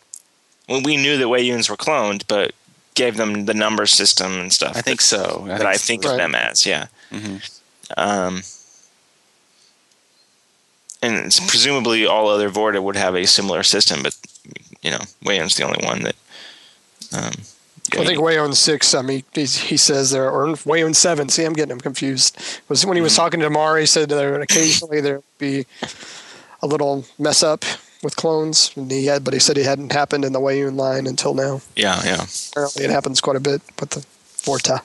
when we knew that Weyouns were cloned, but gave them the number system and stuff. I think that, so. that I think Right. of them as, yeah. Mhm. Um, and it's presumably all other Vorta would have a similar system, but you know, Weyoun's the only one that. Um, I think Weyoun six. I mean, he's, he says there, or Weyoun seven. See, I'm getting him confused. Was when he was talking to Mari, he said there would occasionally there would be a little mess up with clones, and he had, but he said it hadn't happened in the Weyoun line until now. yeah, yeah. Apparently, it happens quite a bit with the Vorta.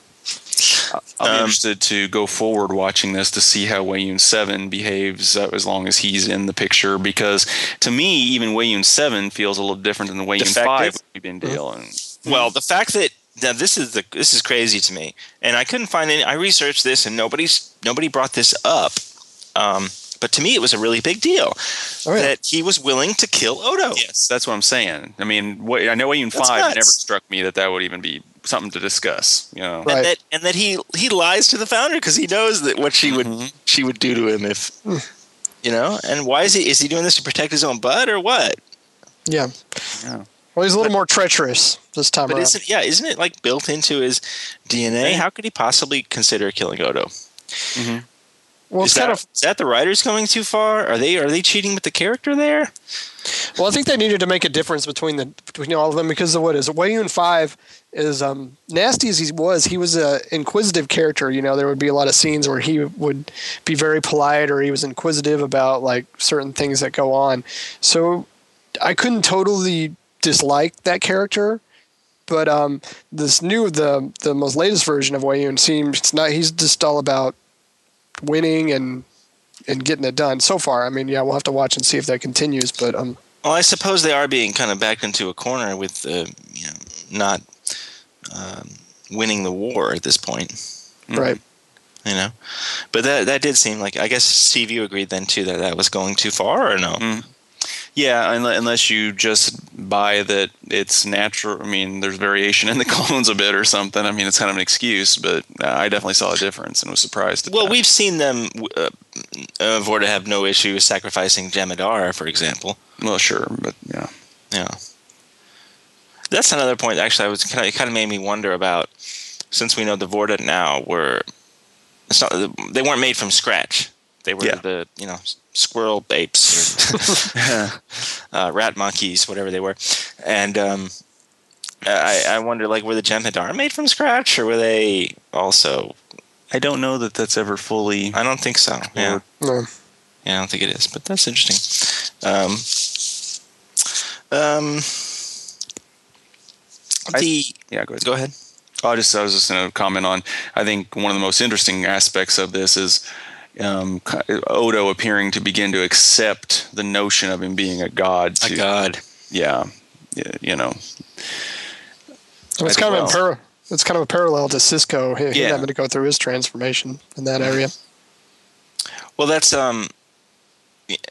I'll be Um, interested to go forward watching this to see how Weyoun Seven behaves uh, as long as he's in the picture. Because to me, even Weyoun Seven feels a little different than the Weyoun Five we've been dealing. Well, the fact that now this is the this is crazy to me, and I couldn't find any. I researched this, and nobody's nobody brought this up. Um, but to me, it was a really big deal Oh, yeah. that he was willing to kill Odo. Yes, that's what I'm saying. I mean, Wa- I know even That's Five nuts. never struck me that that would even be something to discuss. You know, Right. And that, and that he he lies to the founder because he knows that what she would Mhm. she would do to him if you know. And why is he is he doing this to protect his own butt or what? Yeah. Yeah. Well, he's a little more treacherous this time But around. isn't yeah isn't it like built into his DNA? How could he possibly consider killing Odo? Well, is that, of is that the writers going too far? Are they are they cheating with the character there? Well, I think they needed to make a difference between the between all of them because of what is Weyoun Five is um, nasty as he was. He was an inquisitive character. You know, there would be a lot of scenes where he would be very polite or he was inquisitive about like certain things that go on. So I couldn't totally dislike that character. But um, this new the the most latest version of Weyoun seems it's not. He's just all about winning and and getting it done. So far, I mean, yeah, we'll have to watch and see if that continues. But um, Well, I suppose they are being kind of backed into a corner with uh, you know not um, winning the war at this point. right. You know, but that that did seem like I guess Steve, you agreed then too that that was going too far or no? Mm. Yeah, unless you just buy that it's natural. I mean, there's variation in the clones a bit or something. I mean, it's kind of an excuse, but uh, I definitely saw a difference and was surprised. Well, that. we've seen them uh, uh, Vorta have no issue sacrificing Jem'Hadar, for example. well, sure, but yeah, Yeah. That's another point. Actually, I was kind of, it kind of made me wonder about since we know the Vorta now were it's not they weren't made from scratch. They were Yeah. the you know squirrel apes, uh, rat monkeys, whatever they were, and um, I, I wonder like were the Jem'Hadar made from scratch or were they also? I don't know that that's ever fully. I don't think so. Yeah. No. Yeah, I don't think it is, but that's interesting. Um, um, I- the Yeah, go ahead. go ahead. Oh, I just I was just going to comment on. I think one of the most interesting aspects of this is um, Odo appearing to begin to accept the notion of him being a god. A god. Yeah, yeah, you know. It's I think kind of a well. par- it's kind of a parallel to Sisko. He, he Yeah. having to go through his transformation in that area. Well, that's um, it,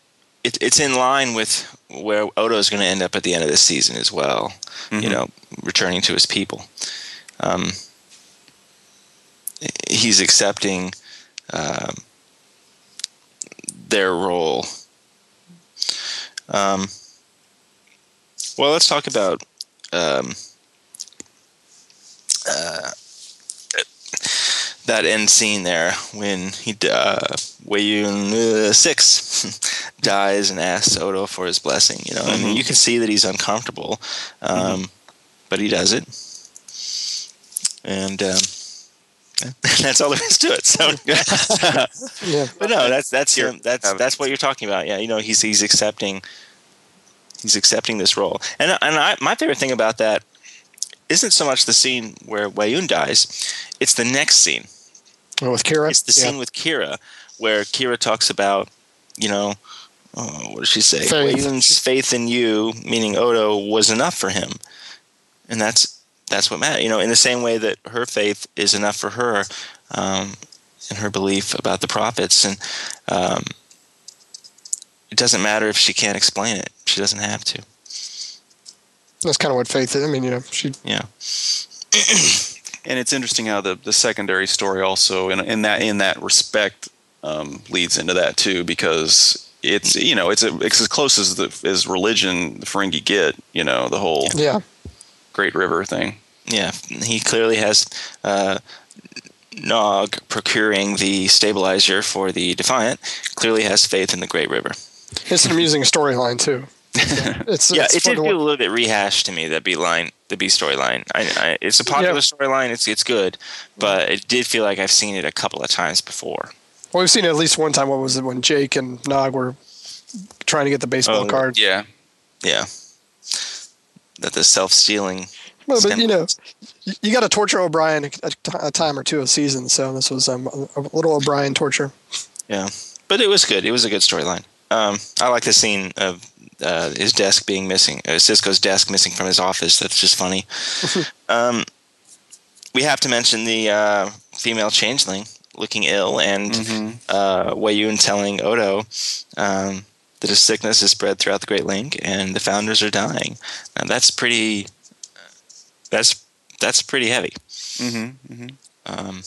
it's in line with where Odo is going to end up at the end of this season as well. You Mhm. know, returning to his people. Um, he's accepting um, their role. Um, well, let's talk about um, uh, that end scene there when he uh, Weyoun uh, six dies and asks Odo for his blessing. You know, I mean, Mhm. you can see that he's uncomfortable, um, but he does it, and um, that's all there is to it. So, Yeah. but no, that's that's Here, him. That's um, that's what you're talking about. Yeah, you know, he's he's accepting he's accepting this role, and and I, my favorite thing about that isn't so much the scene where Weyoun dies; it's the next scene. Well, with Kira. It's the yeah. scene with Kira where Kira talks about, you know, oh, what does she say? Faith. Weyoun's faith in you, meaning Odo, was enough for him, and that's that's what matters. You know, in the same way that her faith is enough for her, um, and her belief about the prophets, and um, it doesn't matter if she can't explain it. She doesn't have to. That's kind of what Faith is. I mean, you know, she Yeah. and it's interesting how the, the secondary story also in, in that in that respect um, leads into that too because it's you know it's, a, it's as close as the as religion the Ferengi get you know the whole yeah. Great River thing Yeah, he clearly has uh, Nog procuring the stabilizer for the Defiant. Clearly has faith in the Great River. It's an amusing storyline too. It's yeah, it's it did feel a little bit rehashed to me. That B line, the B storyline. I, I, it's a popular Yeah. storyline. It's it's good, but it did feel like I've seen it a couple of times before. Well, we've seen it at least one time. What was it when Jake and Nog were trying to get the baseball Oh, card? yeah Yeah, that the self stealing. Well, but you know, you- you got to torture O'Brien a time or two a season. So this was um, a a little O'Brien torture. Yeah, but it was good. It was a good storyline. Um, I like the scene of uh, his desk being missing, uh, Sisko's desk missing from his office. That's just funny. um, we have to mention the uh, female changeling looking ill, and Mm-hmm. uh, Weyoun telling Odo um, that his sickness is spread throughout the Great Link, and the founders are dying. Now that's pretty. That's that's pretty heavy. mm-hmm, mm-hmm. Um,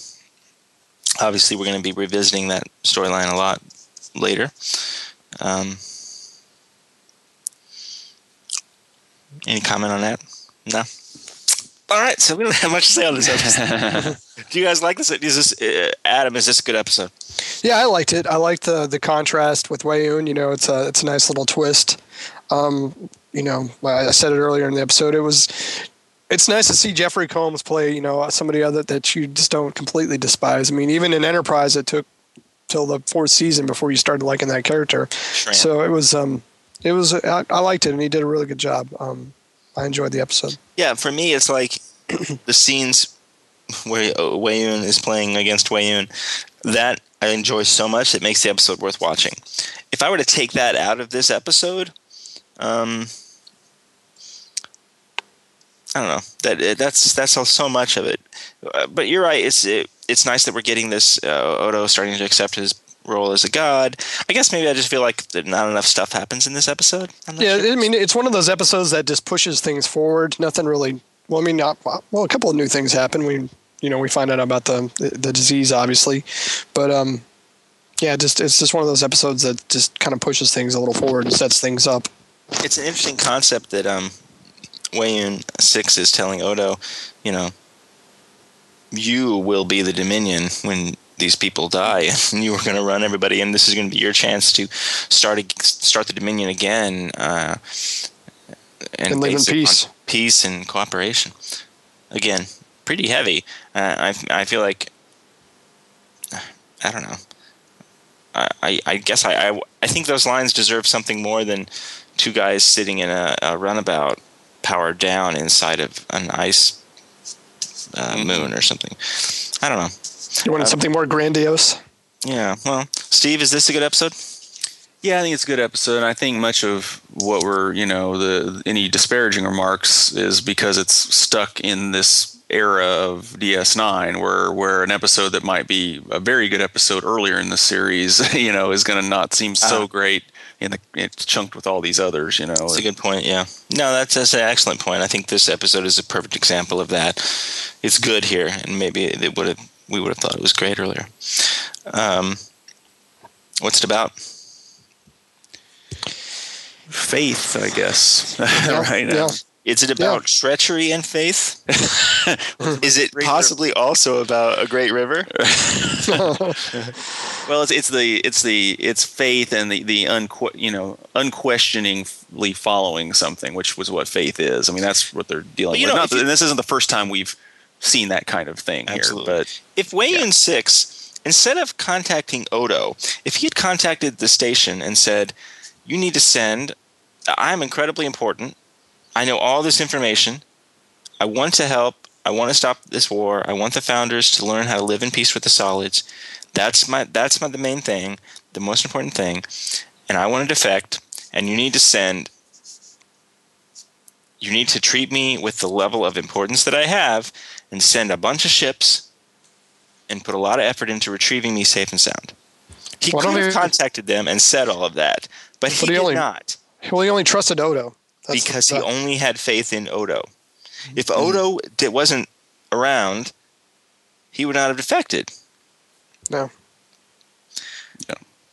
obviously, we're going to be revisiting that storyline a lot later. Um, any comment on that? No. All right, so we don't have much to say on this episode. Do you guys like this? Is this uh, Adam? Is this a good episode? Yeah, I liked it. I liked the the contrast with Weyoun. You know, it's a it's a nice little twist. Um, you know, I said it earlier in the episode. It was. It's nice to see Jeffrey Combs play. You know, somebody other that you just don't completely despise. I mean, even in Enterprise, it took till the fourth season before you started liking that character. Shrimp. So it was. Um, it was. I, I liked it, and he did a really good job. Um, I enjoyed the episode. Yeah, for me, it's like the scenes where uh, Weyoun is playing against Weyoun. That I enjoy so much it makes the episode worth watching. If I were to take that out of this episode, um, I don't know. That that's that's all, so much of it. Uh, but you're right. It's it, it's nice that we're getting this uh, Odo starting to accept his role as a god. I guess maybe I just feel like not enough stuff happens in this episode. Yeah, sure. I mean, it's one of those episodes that just pushes things forward. Nothing really. Well, I mean, not well. A couple of new things happen. We, you know, we find out about the the disease, obviously, but um, yeah, just it's just one of those episodes that just kind of pushes things a little forward and sets things up. it's an interesting concept that um, Weyoun Six is telling Odo, you know, you will be the Dominion when these people die, and you are going to run everybody, and this is going to be your chance to start start the Dominion again, uh, And live in base it on peace. peace and cooperation. Again, pretty heavy. Uh, I I feel like I don't know. I, I, I guess I, I I think those lines deserve something more than two guys sitting in a, a runabout powered down inside of an ice uh, moon or something. I don't know. You wanted something more grandiose. Yeah. Well, Steve, is this a good episode? Yeah, I think it's a good episode. I think much of what we're, you know, the any disparaging remarks is because it's stuck in this era of DS9, where where an episode that might be a very good episode earlier in the series, you know, is going to not seem so Ah. great in the it's chunked with all these others, you know. That's a good point. Yeah. No, that's that's an excellent point. I think this episode is a perfect example of that. It's good here, and maybe it would have we would have thought it was great earlier. Um, what's it about? faith, I guess. Yeah, right now. yeah. Is it about treachery and faith? is it possibly also about a great river? Well, it's, it's the it's the it's faith and the the unque- you know unquestioningly following something, which was what faith is. I mean, that's what they're dealing But, you with. know, Not you- and this isn't the first time we've seen that kind of thing Absolutely. here, but If Weyoun Six, instead of contacting Odo, if he had contacted the station and said, "You need to send. I'm incredibly important. I know all this information. I want to help. I want to stop this war. I want the founders to learn how to live in peace with the solids. That's my. That's my the main thing, the most important thing. And I want to defect. And you need to send." You need to treat me with the level of importance that I have and send a bunch of ships and put a lot of effort into retrieving me safe and sound. He Why could have we- contacted them and said all of that, but he But he did only- not Well, he only trusted Odo That's- because he only had faith in Odo. If Mm-hmm. Odo di- wasn't around, he would not have defected. No.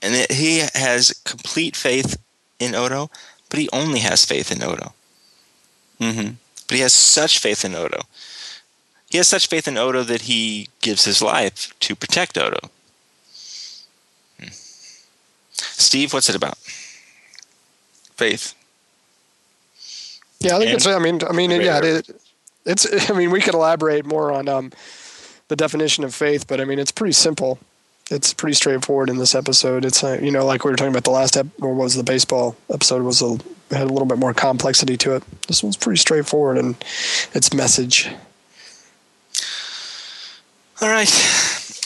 And it, he has complete faith in Odo, but he only has faith in Odo. mm-hmm. But he has such faith in Odo. He has such faith in Odo that he gives his life to protect Odo. Hmm. Steve, what's it about? faith. Yeah, I think And- it's. I mean, I mean, yeah, it, it's. I mean, we could elaborate more on um, the definition of faith, but I mean, it's pretty simple. It's pretty straightforward in this episode. It's uh, you know, like we were talking about the last ep- or was the baseball episode was a had a little bit more complexity to it. This one's pretty straightforward and its message. All right.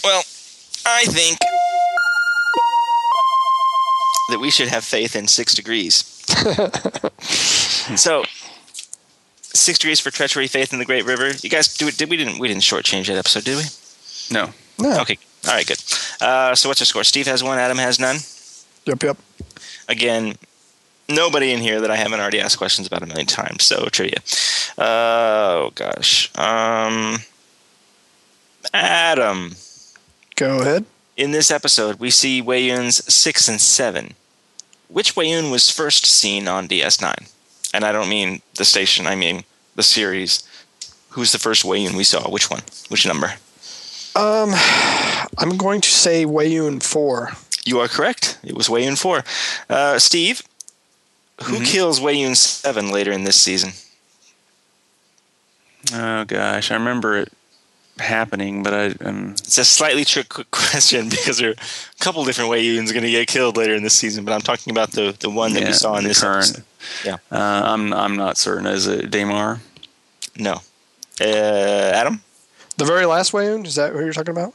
Well, I think that we should have faith in six degrees. so, six degrees for treachery, faith in the Great River. You guys, do did we didn't we didn't shortchange that episode, did we? No. No. Okay. All right. Good. Uh, so, what's your score? Steve has one. Adam has none. Yep. Yep. Again, nobody in here that I haven't already asked questions about a million times. So trivia. Uh, oh gosh. Um, Adam. Go ahead. In this episode, we see Weyoun's six and seven. Which Weyoun was first seen on DS9? And I don't mean the station. I mean the series. Who's the first Weyoun we saw? Which one? Which number? Um, I'm going to say Weyoun four. You are correct. It was Weyoun four. Uh, Steve, who kills Weyoun seven later in this season? Oh gosh, I remember it happening, but I um, It's a slightly trick question because there are a couple different Weyouns going to get killed later in this season, but I'm talking about the, the one that we saw in the this current. episode. Yeah. Uh, I'm I'm not certain. Is it Damar? No. Uh, Adam? The very last Weyoun is that who you're talking about?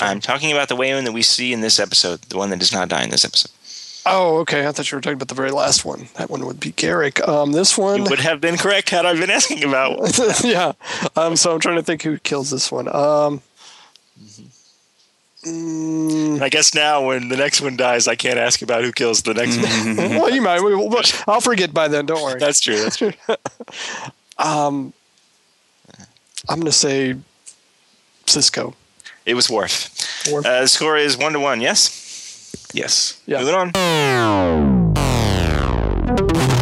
I'm talking about the Weyoun that we see in this episode, the one that does not die in this episode. Oh, okay. I thought you were talking about the very last one. That one would be Garak. Um, this You one, would have been correct had I been asking about. yeah. Um, so I'm trying to think who kills this one. Um, I guess now when the next one dies, I can't ask about who kills the next one. well, you might. I'll forget by then. Don't worry. That's true. That's true. Um, I'm gonna say Sisko. It was Worf. Worf. Uh, the score is one to one. Yes. Yes. Yeah. Moving on.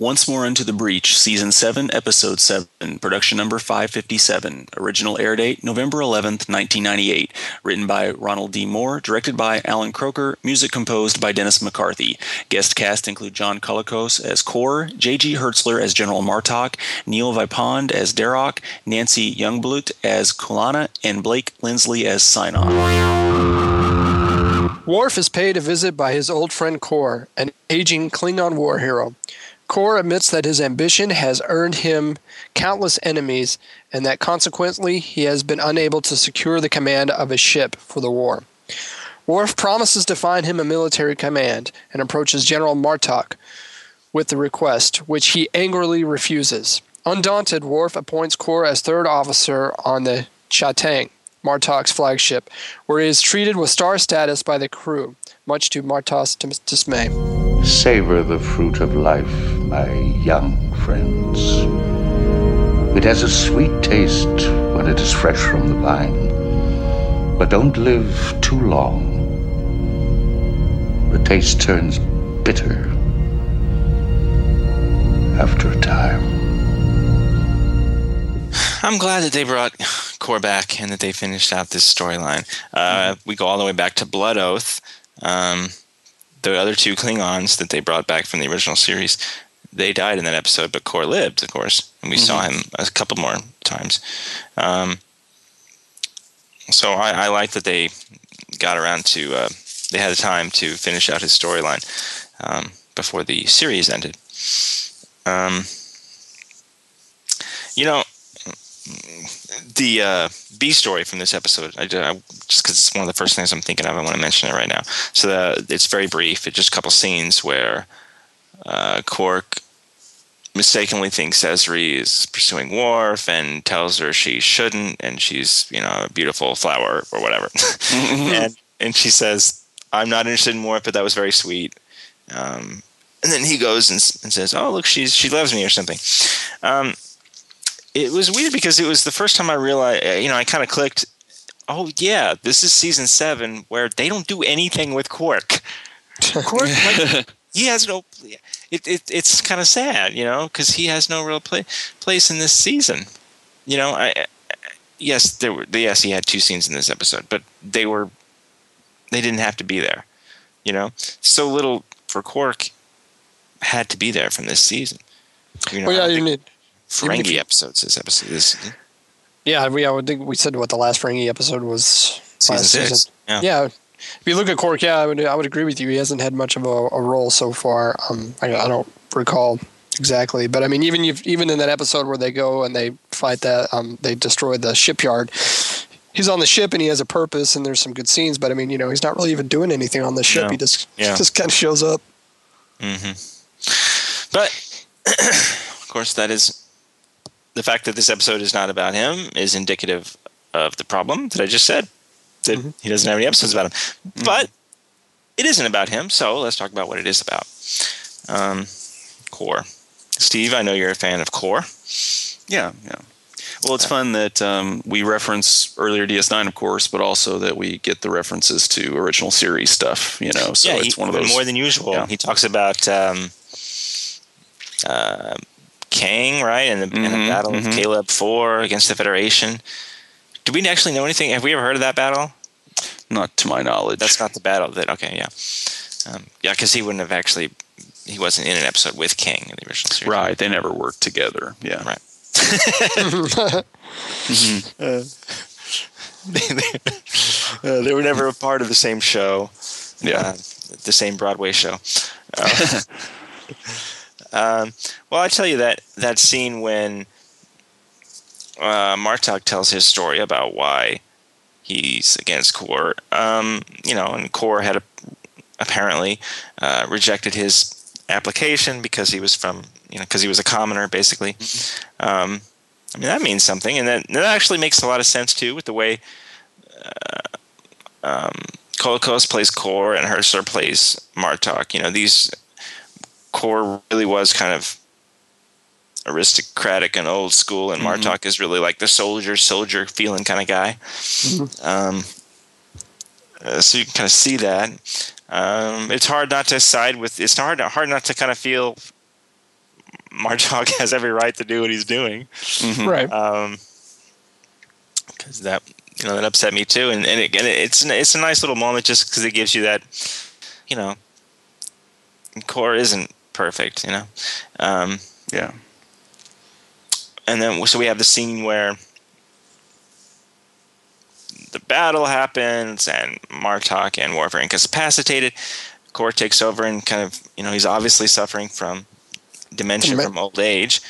Once More Into the Breach, Season 7, Episode 7, production number 557. Original air date November 11th, 1998. Written by Ronald D. Moore, directed by Allan Kroeker, music composed by Dennis McCarthy. Guest cast include John Colicos as Kor, J.G. Hertzler as General Martok, Neil Vipond as Darok, Nancy Youngblut as Kularn, and Blake Lindsley as Synon. Worf is paid a visit by his old friend Kor, an aging Klingon war hero. Kor admits that his ambition has earned him countless enemies and that consequently he has been unable to secure the command of a ship for the war. Worf promises to find him a military command and approaches General Martok with the request, which he angrily refuses. Undaunted, Worf appoints Kor as third officer on the Ch'Tang, Martok's flagship, where he is treated with star status by the crew, much to Martok's dismay. Savor the fruit of life, my young friends. It has a sweet taste when it is fresh from the vine, but don't live too long. The taste turns bitter after a time. I'm glad that they brought Kor back and that they finished out this storyline. Uh, We go all the way back to Blood Oath. Um, the other two Klingons that they brought back from the original series, they died in that episode, but Kor lived, of course, and we saw him a couple more times. Um, so I, I like that they got around to uh, they had the time to finish out his storyline um, before the series ended. Um, you know, the uh, B story from this episode, I, I, just because it's one of the first things I'm thinking of, I want to mention it right now. So the, it's very brief. It's just a couple scenes where uh, Quark mistakenly thinks Ezri is pursuing Worf and tells her she shouldn't, and she's you know a beautiful flower or whatever. and and she says, "I'm not interested in Worf, but that was very sweet." Um, and then he goes and, and says, "Oh, look, she's she loves me" or something. Um, it was weird because it was the first time I realized, uh, you know, I kind of clicked. Oh yeah, this is season seven where they don't do anything with Quark. Quark, like, he has no. It, it it's kind of sad, you know, because he has no real play, place in this season. You know, I, I yes, there were yes he had two scenes in this episode, but they were they didn't have to be there. You know, so little for Quark had to be there from this season. You know, Well, yeah, you even Ferengi you- episodes this episode. This Yeah, we, I would think we said what the last Ferengi episode was season last six. season. Yeah. Yeah. If you look at Quark, yeah, I would, I would agree with you. He hasn't had much of a, a role so far. Um, I, I don't recall exactly, but I mean, even even in that episode where they go and they fight that, um, they destroy the shipyard. He's on the ship and he has a purpose, and there's some good scenes. But I mean, you know, he's not really even doing anything on the ship. No. He just Yeah. just kind of shows up. But of course, that is the fact that this episode is not about him is indicative of the problem that I just said. That he doesn't have any episodes about him. But it isn't about him, so let's talk about what it is about. Um, Kor. Steve, I know you're a fan of Kor. Yeah, yeah. Well, it's fun that um, we reference earlier DS9, of course, but also that we get the references to original series stuff. You know, so yeah, it's he- one of those more than usual. Yeah. He talks about um, uh, Kang, right, and the, and the Mhm, battle mhm. of Caleb Four against the Federation. Do we actually know anything? Have we ever heard of that battle? not to my knowledge. That's not the battle that. Okay, yeah, um, yeah, because he wouldn't have actually. He wasn't in an episode with King in the original series. right. They never worked together. Yeah, Right. Uh, they were never a part of the same show. Yeah. uh, the same Broadway show. Uh, um, well, I tell you that that scene when uh, Martok tells his story about why he's against Kor. Um, you know, and Kor had a, apparently uh, rejected his application because he was from you know because he was a commoner basically. Um, I mean, that means something, and that that actually makes a lot of sense too with the way uh, um, plays Kor and Hertzler plays Martok. You know, these Kor really was kind of aristocratic and old school, and Mhm. Martok is really like the soldier, soldier feeling kind of guy. Um, uh, so you can kind of see that. Um, it's hard not to side with. It's hard hard not to kind of feel Martok has every right to do what he's doing. Right. Um, because that you know that upset me too, and and, it, and it's it's a nice little moment just because it gives you that, you know, Kor isn't perfect, you know. Um, yeah. And then so we have the scene where the battle happens and Martok and Worf are incapacitated. Kor takes over and kind of you know he's obviously suffering from dementia Demen- from old age.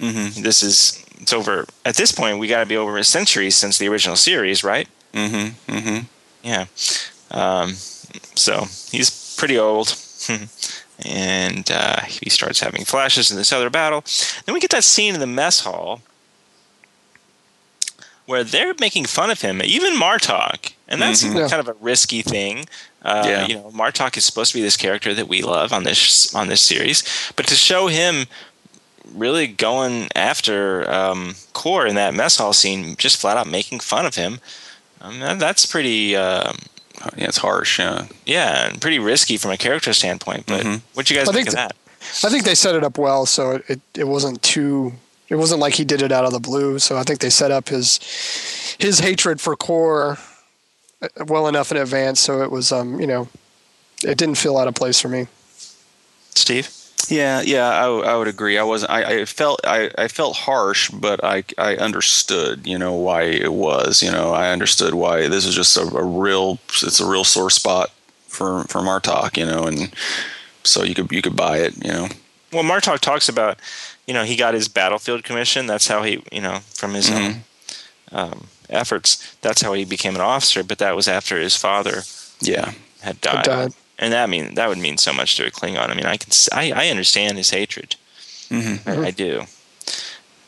Mm-hmm. This is it's over at this point. We got to be over a century since the original series, right? Mm-hmm. Mm-hmm. Yeah. Um, so he's pretty old. and uh, he starts having flashes in this other battle. Then we get that scene in the mess hall where they're making fun of him, even Martok. And that's Mhm. Yeah. kind of a risky thing. Uh, Yeah. You know, Martok is supposed to be this character that we love on this on this series, but to show him really going after um, Kor in that mess hall scene, just flat out making fun of him, um, that's pretty. Um, Yeah, it's harsh. Yeah. yeah, and pretty risky from a character standpoint. But Mhm. what you guys I think, think of that? I think they set it up well, so it, it, it wasn't too. It wasn't like he did it out of the blue. So I think they set up his his hatred for Kor uh, well enough in advance, so it was um you know it didn't feel out of place for me. Steve? Yeah, yeah, I, I would agree. I wasn't. I, I felt. I, I felt harsh, but I I understood. You know why it was. You know I understood why this is just a, a real. It's a real sore spot for for Martok. You know, and so you could you could buy it. You know. Well, Martok talks about, you know, he got his battlefield commission. That's how he, you know, from his own um, efforts, that's how he became an officer. But that was after his father Yeah. had died. died. And that mean that would mean so much to a Klingon. I mean, I can s- I, I understand his hatred. Mm-hmm. I, I do,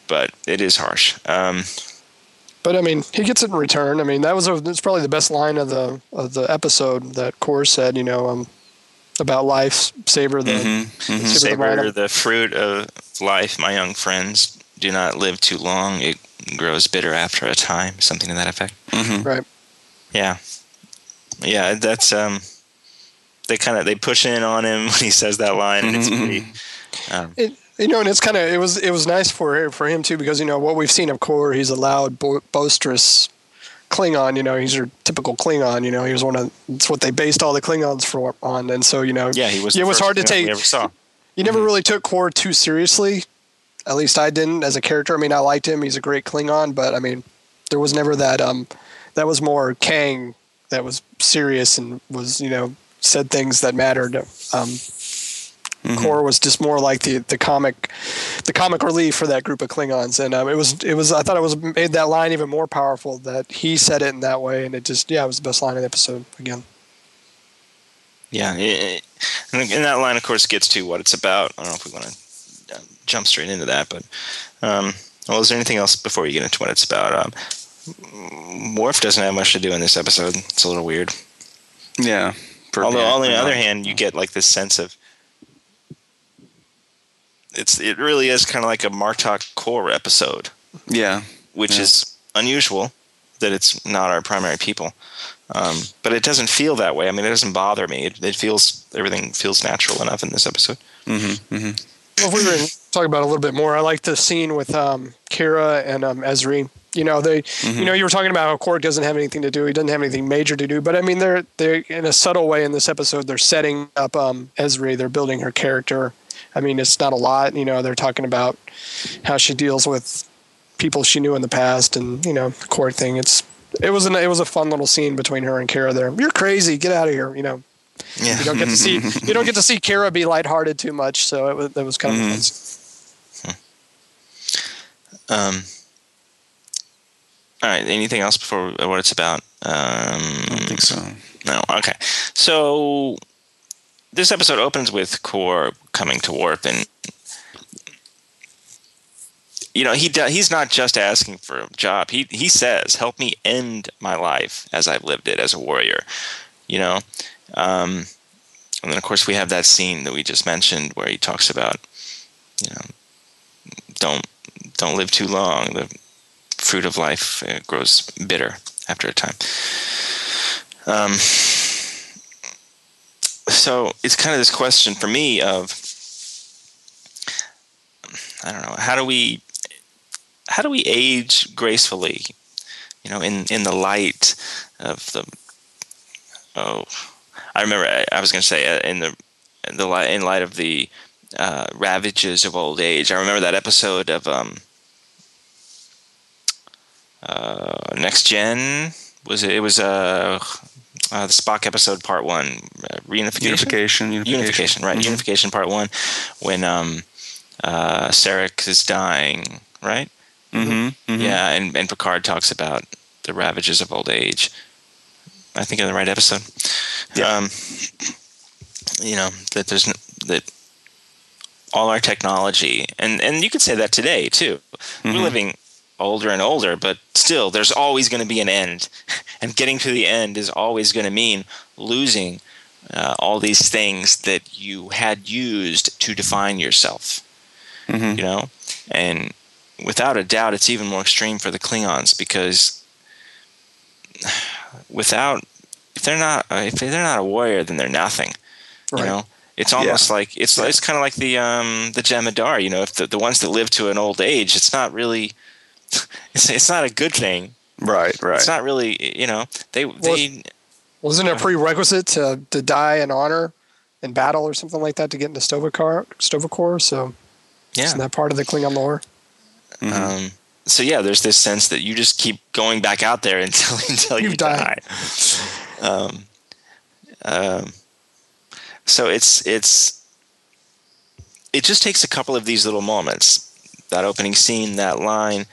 but it is harsh. Um, But I mean, he gets it in return. I mean, that was a, that's probably the best line of the of the episode that Kor said. You know, um, about life, savor the Mm-hmm. savor the savor moment. the fruit of life, my young friends. Do not live too long. It grows bitter after a time. Something to that effect. Mm-hmm. Right. Yeah, yeah. That's um. They kind of they push in on him when he says that line, and it's pretty. Um, It, you know, and it's kind of it was it was nice for for him too because you know what we've seen of Kor, he's a loud, bo- boisterous Klingon. You know, he's your typical Klingon. You know, he was one of it's what they based all the Klingons for on, and so you know, yeah, he was. It was hard to take. We ever saw. You never really took Kor too seriously. At least I didn't as a character. I mean, I liked him. He's a great Klingon, but I mean, there was never that. Um, that was more Kang. That was serious and was you know said things that mattered. Um, Kor was just more like the the comic, the comic relief for that group of Klingons, and um, it was it was I thought it was made that line even more powerful that he said it in that way, and it just yeah it was the best line of the episode again. Yeah, it, it- and and that line, of course, gets to what it's about. I don't know if we want to jump straight into that, but um, well, is there anything else before we get into what it's about? Um, Worf doesn't have much to do in this episode. It's a little weird. Yeah. Although, on the other hand, you get like this sense of it's it really is kind of like a Martok Kor episode, Yeah. which Yeah. is unusual that it's not our primary people. Um, but it doesn't feel that way. I mean, it doesn't bother me. It, it feels everything feels natural enough in this episode. Mm-hmm. Mm-hmm. Well, if we were to talk about a little bit more, I like the scene with um, Kira and um, Ezri. You know, they, you know, you were talking about how Quark doesn't have anything to do. He doesn't have anything major to do. But I mean, they're they're in a subtle way in this episode. They're setting up um, Ezri. They're building her character. I mean, it's not a lot. You know, they're talking about how she deals with people she knew in the past, and you know, the Quark thing. It's it was an, it was a fun little scene between her and Kira There, you're crazy. Get out of here. You know, Yeah. you don't get to see you don't get to see Kira be lighthearted too much. So it was that was kind of a fun scene. Um, all right. Anything else before what it's about? Um, I don't think so. No. Okay. So this episode opens with Kor coming to Worf, and you know, he do, he's not just asking for a job. He he says, "Help me end my life as I've lived it as a warrior." You know, um, and then of course we have that scene that we just mentioned where he talks about, you know, don't don't live too long. The fruit of life uh, grows bitter after a time. Um, so it's kind of this question for me of I don't know how do we how do we age gracefully you know in in the light of the oh I remember I, I was going to say uh, in the in the light in light of the uh, ravages of old age I remember that episode of um, uh, next gen was it it was uh, uh, the Spock episode part one, uh, reunification, unification, unification, unification right? Mm-hmm. Unification part one, when um, uh, Sarek is dying, right? Mm-hmm. Mm-hmm. Yeah, and and Picard talks about the ravages of old age. I think in the right episode. Yeah. Um, you know that there's that all our technology, and and you could say that today too. We're Mm-hmm. living older and older, but still, there's always going to be an end, and getting to the end is always going to mean losing uh, all these things that you had used to define yourself. Mhm. You know, and without a doubt, it's even more extreme for the Klingons because without if they're not if they're not a warrior, then they're nothing. You know, it's almost like it's it's kind of like the um the Jem'Hadar. You know, if the, the ones that live to an old age, it's not really it's it's not a good thing. Right, right. It's not really you know they they Wasn't it a prerequisite to, to die in honor in battle or something like that to get into Sto-vo-kor? Sto-vo-kor? So yeah. isn't that part of the Klingon lore? Mm-hmm. Um, so yeah, there's this sense that you just keep going back out there until until you You've die. Um, um, so it's it's it just takes a couple of these little moments. That opening scene, that line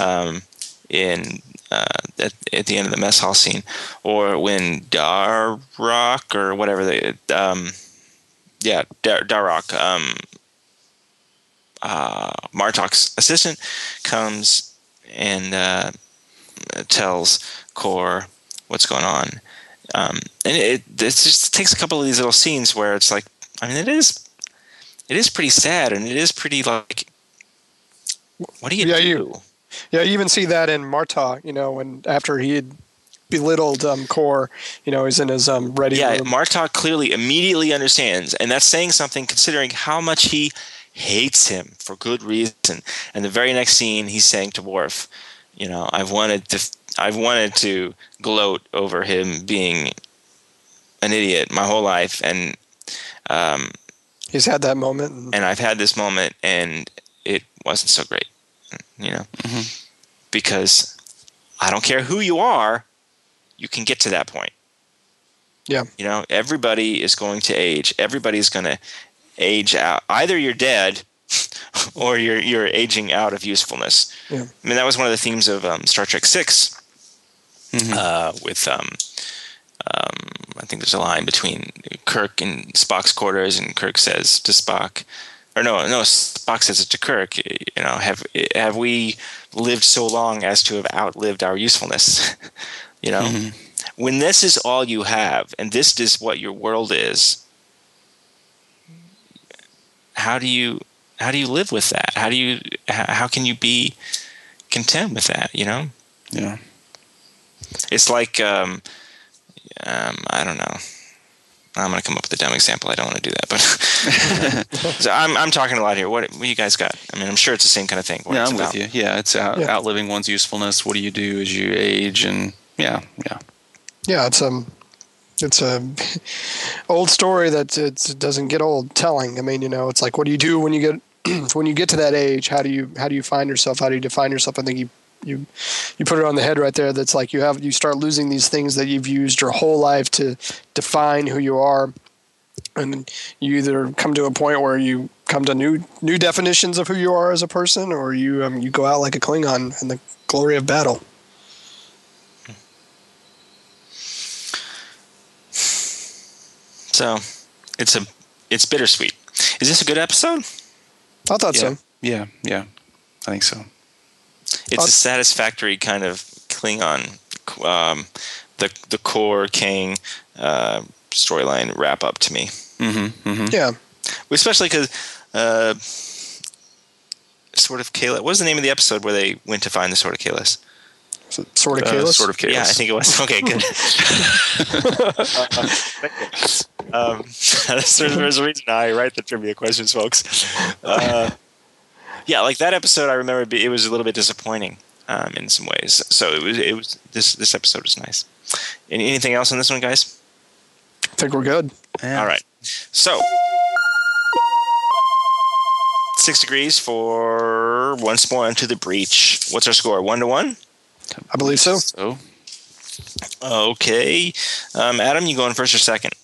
um, in uh, at, at the end of the mess hall scene, or when Darok or whatever they, um, yeah, Dar- Darok, um, uh, Martok's assistant, comes and uh, tells Kor what's going on. Um, and it, it just takes a couple of these little scenes where it's like, I mean, it is, it is pretty sad, and it is pretty like, what do you Yeah, do? you- Yeah, you even see that in Marta, you know, when after he had belittled um, Kor, you know, he's in his um, ready yeah, room. Martok clearly immediately understands, and that's saying something considering how much he hates him for good reason. And the very next scene, he's saying to Worf, "You know, I've wanted to, I've wanted to gloat over him being an idiot my whole life, and um, he's had that moment. And, and I've had this moment, and it wasn't so great, you know, because I don't care who you are, you can get to that point. yeah, You know, everybody is going to age. Everybody's going to age out. Either you're dead, or you're you're aging out of usefulness. Yeah. I mean, that was one of the themes of um, Star Trek 6 uh, with um, um, I think there's a line between Kirk and Spock's quarters, and Kirk says to Spock, or no, no, Spock says it to Kirk. You know, have have we lived so long as to have outlived our usefulness? you know, when this is all you have, and this is what your world is, how do you how do you live with that? How do you how, how can you be content with that? You know, Yeah. it's like um, um, I don't know. I'm going to come up with a dumb example. I don't want to do that, but so I'm I'm talking a lot here. What what you guys got? I mean, I'm sure it's the same kind of thing. what Yeah, I'm about. with you. Yeah, it's out, Yeah. outliving one's usefulness. What do you do as you age? And yeah, yeah. yeah, it's um, it's a old story that it doesn't get old telling. I mean, you know, it's like, what do you do when you get when you get to that age? How do you how do you find yourself? How do you define yourself? I think you you you put it on the head right there. That's like you have you start losing these things that you've used your whole life to define who you are, and you either come to a point where you come to new new definitions of who you are as a person, or you um, you go out like a Klingon in the glory of battle. So it's a it's bittersweet. Is this a good episode? I thought yeah. so. Yeah, yeah. I think so. It's a satisfactory kind of Klingon, um, the the Kor Kang uh, storyline wrap up to me. Mm-hmm, mm-hmm. Yeah. Especially because uh, sort of Kahless. What was the name of the episode where they went to find the sort of Kahless? Sort of Uh, Kahless? sort of chaos. Yeah, I think it was. Okay, good. um, there's, there's a reason I write the trivia questions, folks. Uh, yeah, like that episode, I remember it was a little bit disappointing um, in some ways. So it was. It was this this episode was nice. Any, anything else on this one, guys? I think we're good. All right. So six degrees for once more into the breach. What's our score? One to one. I believe so. So Okay. Um, Adam, you going first or second?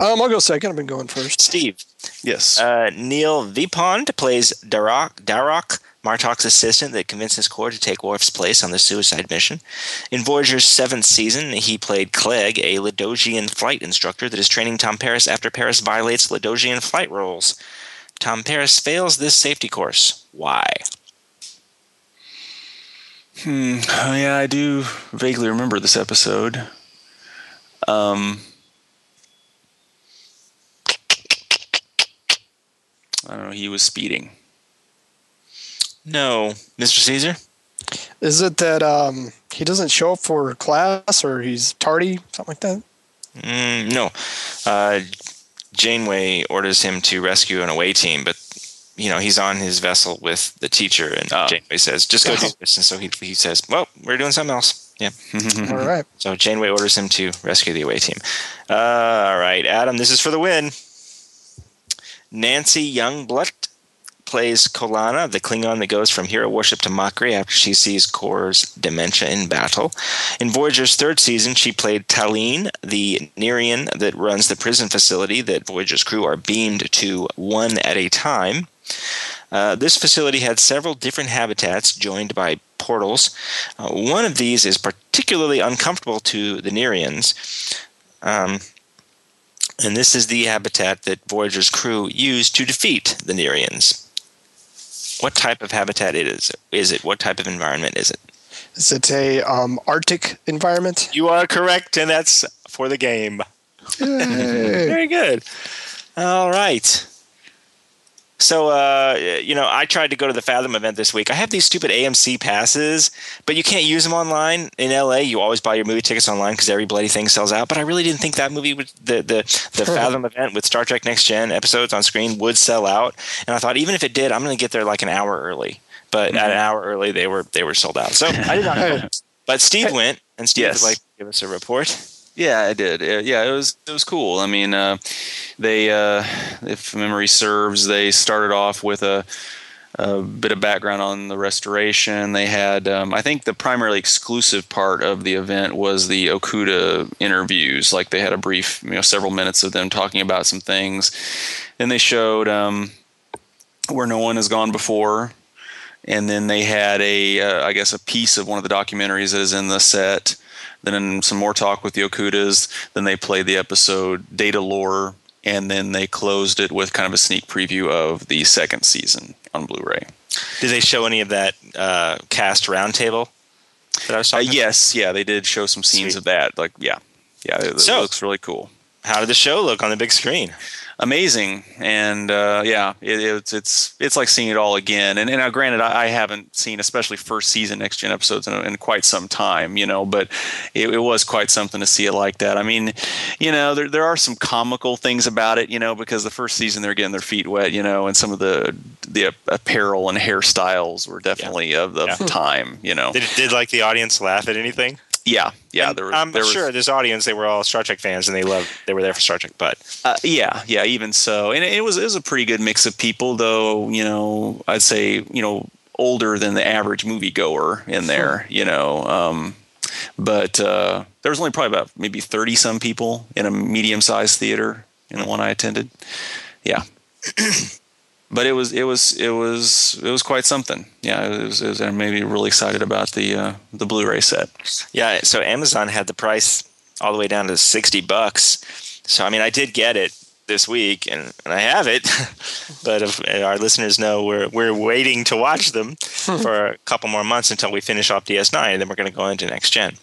Um, I'll go second. I've been going first. Steve. yes, Uh, Neil Vipond plays Darok, Darok, Martok's assistant that convinces Kor to take Worf's place on the suicide mission. In Voyager's seventh season, he played Clegg, a Ladosian flight instructor that is training Tom Paris after Paris violates Ladosian flight rules. Tom Paris fails this safety course. Why? Hmm. Oh, yeah, I do vaguely remember this episode. Um, I don't know. He was speeding. No, Mr. Caesar? Is it that um, he doesn't show up for class or he's tardy, something like that? Mm, no. Uh, Janeway orders him to rescue an away team, but you know he's on his vessel with the teacher, and Oh. Janeway says, "Just go do this." And so he he says, "Well, we're doing something else." Yeah. All right. So Janeway orders him to rescue the away team. Uh, all right, Adam, this is for the win. Nancy Youngblood plays Kolana, the Klingon that goes from hero worship to mockery after she sees Kor's dementia in battle. In Voyager's third season, she played Taline, the Nyrian that runs the prison facility that Voyager's crew are beamed to one at a time. Uh, this facility had several different habitats joined by portals. Uh, one of these is particularly uncomfortable to the Nyrians. Um, and this is the habitat that Voyager's crew used to defeat the Nyrians. What type of habitat it is? Is it? What type of environment is it? Is it a um, Arctic environment? You are correct, and that's for the game. Very good. All right. So, uh, you know, I tried to go to the Fathom event this week. I have these stupid AMC passes, but you can't use them online. In LA, you always buy your movie tickets online because every bloody thing sells out. But I really didn't think that movie would, the, the, the Fathom event with Star Trek Next Gen episodes on screen would sell out. And I thought, even if it did, I'm going to get there like an hour early. But at an hour early, they were they were sold out. So I did not go. But Steve went, and Steve Yes. would like to give us a report. Yeah, I did. Yeah, it was it was cool. I mean, uh, they, uh, if memory serves, they started off with a, a bit of background on the restoration. They had, um, I think, the primarily exclusive part of the event was the Okuda interviews. Like they had a brief, you know, several minutes of them talking about some things. Then they showed um, where no one has gone before. And then they had a, uh, I guess, a piece of one of the documentaries that is in the set then some more talk with the Okudas. Then they played the episode Datalore, and then they closed it with kind of a sneak preview of the second season on Blu-ray. Did they show any of that uh, cast roundtable that I was Uh, talking? about? yes, yeah, they did show some scenes Sweet. of that. Like, yeah, yeah, it, it So- looks really cool. How did the show look on the big screen? Amazing. And uh, yeah it, it's it's it's like seeing it all again. And, and now granted I, I haven't seen especially first season next gen episodes in, in quite some time you know but it, it was quite something to see it like that. I mean you know there, there are some comical things about it you know because the first season they're getting their feet wet you know and some of the the apparel and hairstyles were definitely of the Yeah. time you know. Did, did like the audience laugh at anything? Yeah yeah there was I'm there was, sure this audience they were all Star Trek fans and they loved they were there for Star Trek. But Uh, yeah, yeah, even so, and it, it was it was a pretty good mix of people, though. You know, I'd say you know older than the average moviegoer in there. You know, um, but uh, there was only probably about maybe thirty some people in a medium sized theater in the one I attended. Yeah. But it was it was it was it was quite something. Yeah, it was, it was maybe really excited about the uh, the Blu-ray set. yeah, so Amazon had the price all the way down to sixty bucks. So I mean, I did get it, this week, and, and I have it. but if our listeners know, we're we're waiting to watch them for a couple more months until we finish off DS9, and then we're going to go into next gen.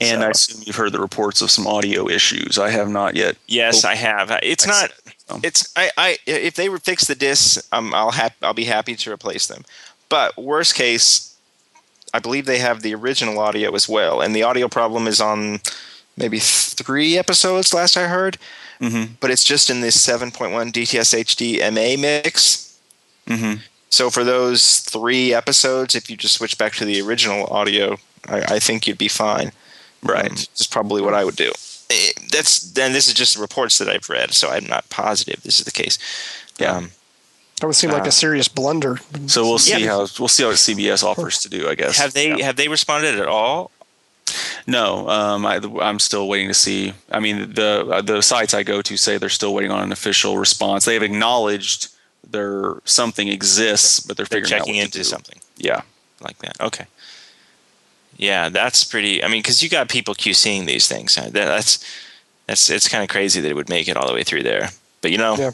And So- I assume you've heard the reports of some audio issues. I have not yet. Yes, Oh, I have. It's not. Oh. It's I, I. If they fix the discs, um, I'll hap- I'll be happy to replace them. But worst case, I believe they have the original audio as well, and the audio problem is on maybe three episodes. Last I heard, Mm-hmm. but it's just in this 7.1 DTS HD MA mix. Mm-hmm. So for those three episodes, if you just switch back to the original audio, I, I think you'd be fine. Right. Um, That's probably what I would do. Eh, That's then. This is just reports that I've read, so I'm not positive this is the case. Yeah. Um, That would seem like Uh, a serious blunder. So we'll see Yeah. how we'll see how CBS offers to do. I guess. have they Yeah. have they responded at all? No, um, I, I'm still waiting to see. I mean, the uh, the sites I go to say they're still waiting on an official response. They have acknowledged there something exists, but they're They're figuring checking out what to into do. something Yeah, like that. Okay. Yeah, that's pretty. I mean, because you got people QCing these things. That- That's that's it's kind of crazy that it would make it all the way through there. But you know, Yeah.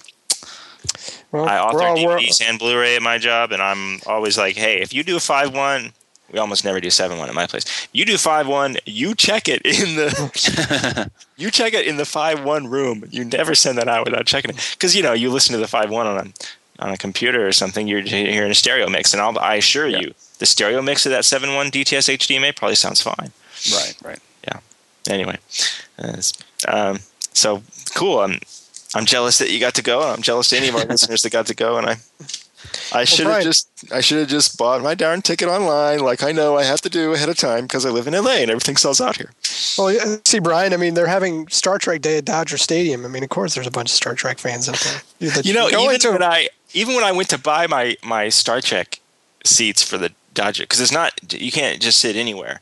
Well, I author we're all- DVDs and Blu-ray at my job, and I'm always like, hey, if you do a five one, we almost never do seven one at my place. You do five one, you check it in the you check it in the five one room. You never send that out without checking it because you know you listen to the five one on a on a computer or something. You're hearing a stereo mix, and I'll, I assure Yeah. you, the stereo mix of that seven one DTS HDMA probably sounds fine. right, right. Yeah. Anyway, um, so cool. I'm I'm jealous that you got to go. I'm jealous to any of our listeners that got to go, and I I should have just I should have just bought my darn ticket online, like I know I have to do ahead of time because I live in LA and everything sells out here. Well, see, Brian. I mean, they're having Star Trek Day at Dodger Stadium. I mean, of course, there's a bunch of Star Trek fans out there. You know, even into- when I even when I went to buy my my Star Trek seats for the Dodger, because it's not you can't just sit anywhere.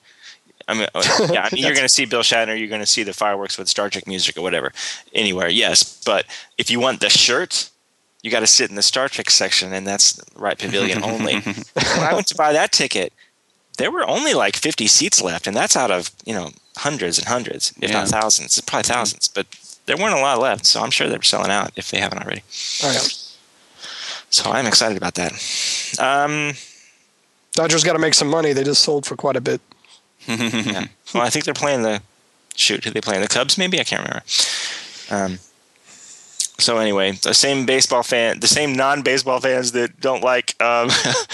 I mean, uh, yeah, I mean, you're going to see Bill Shatner, you're going to see the fireworks with Star Trek music or whatever, anywhere. Yes, but if you want the shirt, you got to sit in the Star Trek section, and that's right pavilion only. when I went to buy that ticket, there were only like 50 seats left, and that's out of you know hundreds and hundreds, if not thousands, probably thousands. But there weren't a lot left, so I'm sure they're selling out if they haven't already. Oh, yeah. So I'm excited about that. Um, Dodgers got to make some money. They just sold for quite a bit. yeah. Well, I think they're playing the shoot. Who they playing? The Cubs? Maybe I can't remember. Um. So anyway, the same baseball fan, the same non-baseball fans that don't like um,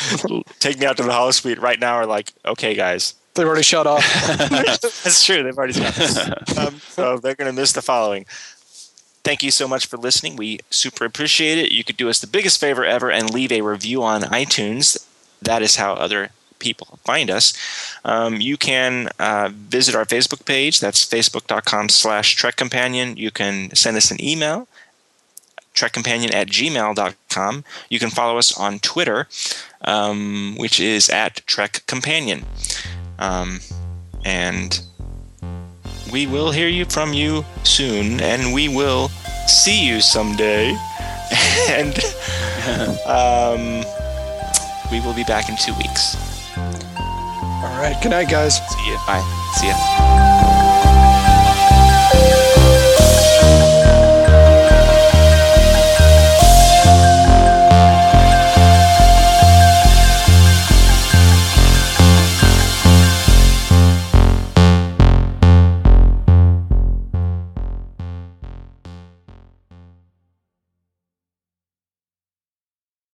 take me out to the Holosuite right now are like, okay, guys, They've already shut off. that's true. They've already stopped. um, so they're going to miss the following. Thank you so much for listening. We super appreciate it. You could do us the biggest favor ever and leave a review on iTunes. That is how other people find us. Um, you can uh, visit our Facebook page. That's facebook.com slash Trek Companion. You can send us an email, trekcompanion at gmail.com. You can follow us on Twitter, um, which is at Trek Companion. Um, and we will hear you from you soon, and we will see you someday. and um, we will be back in two weeks. All right. Good night, guys. See you. Bye. See ya.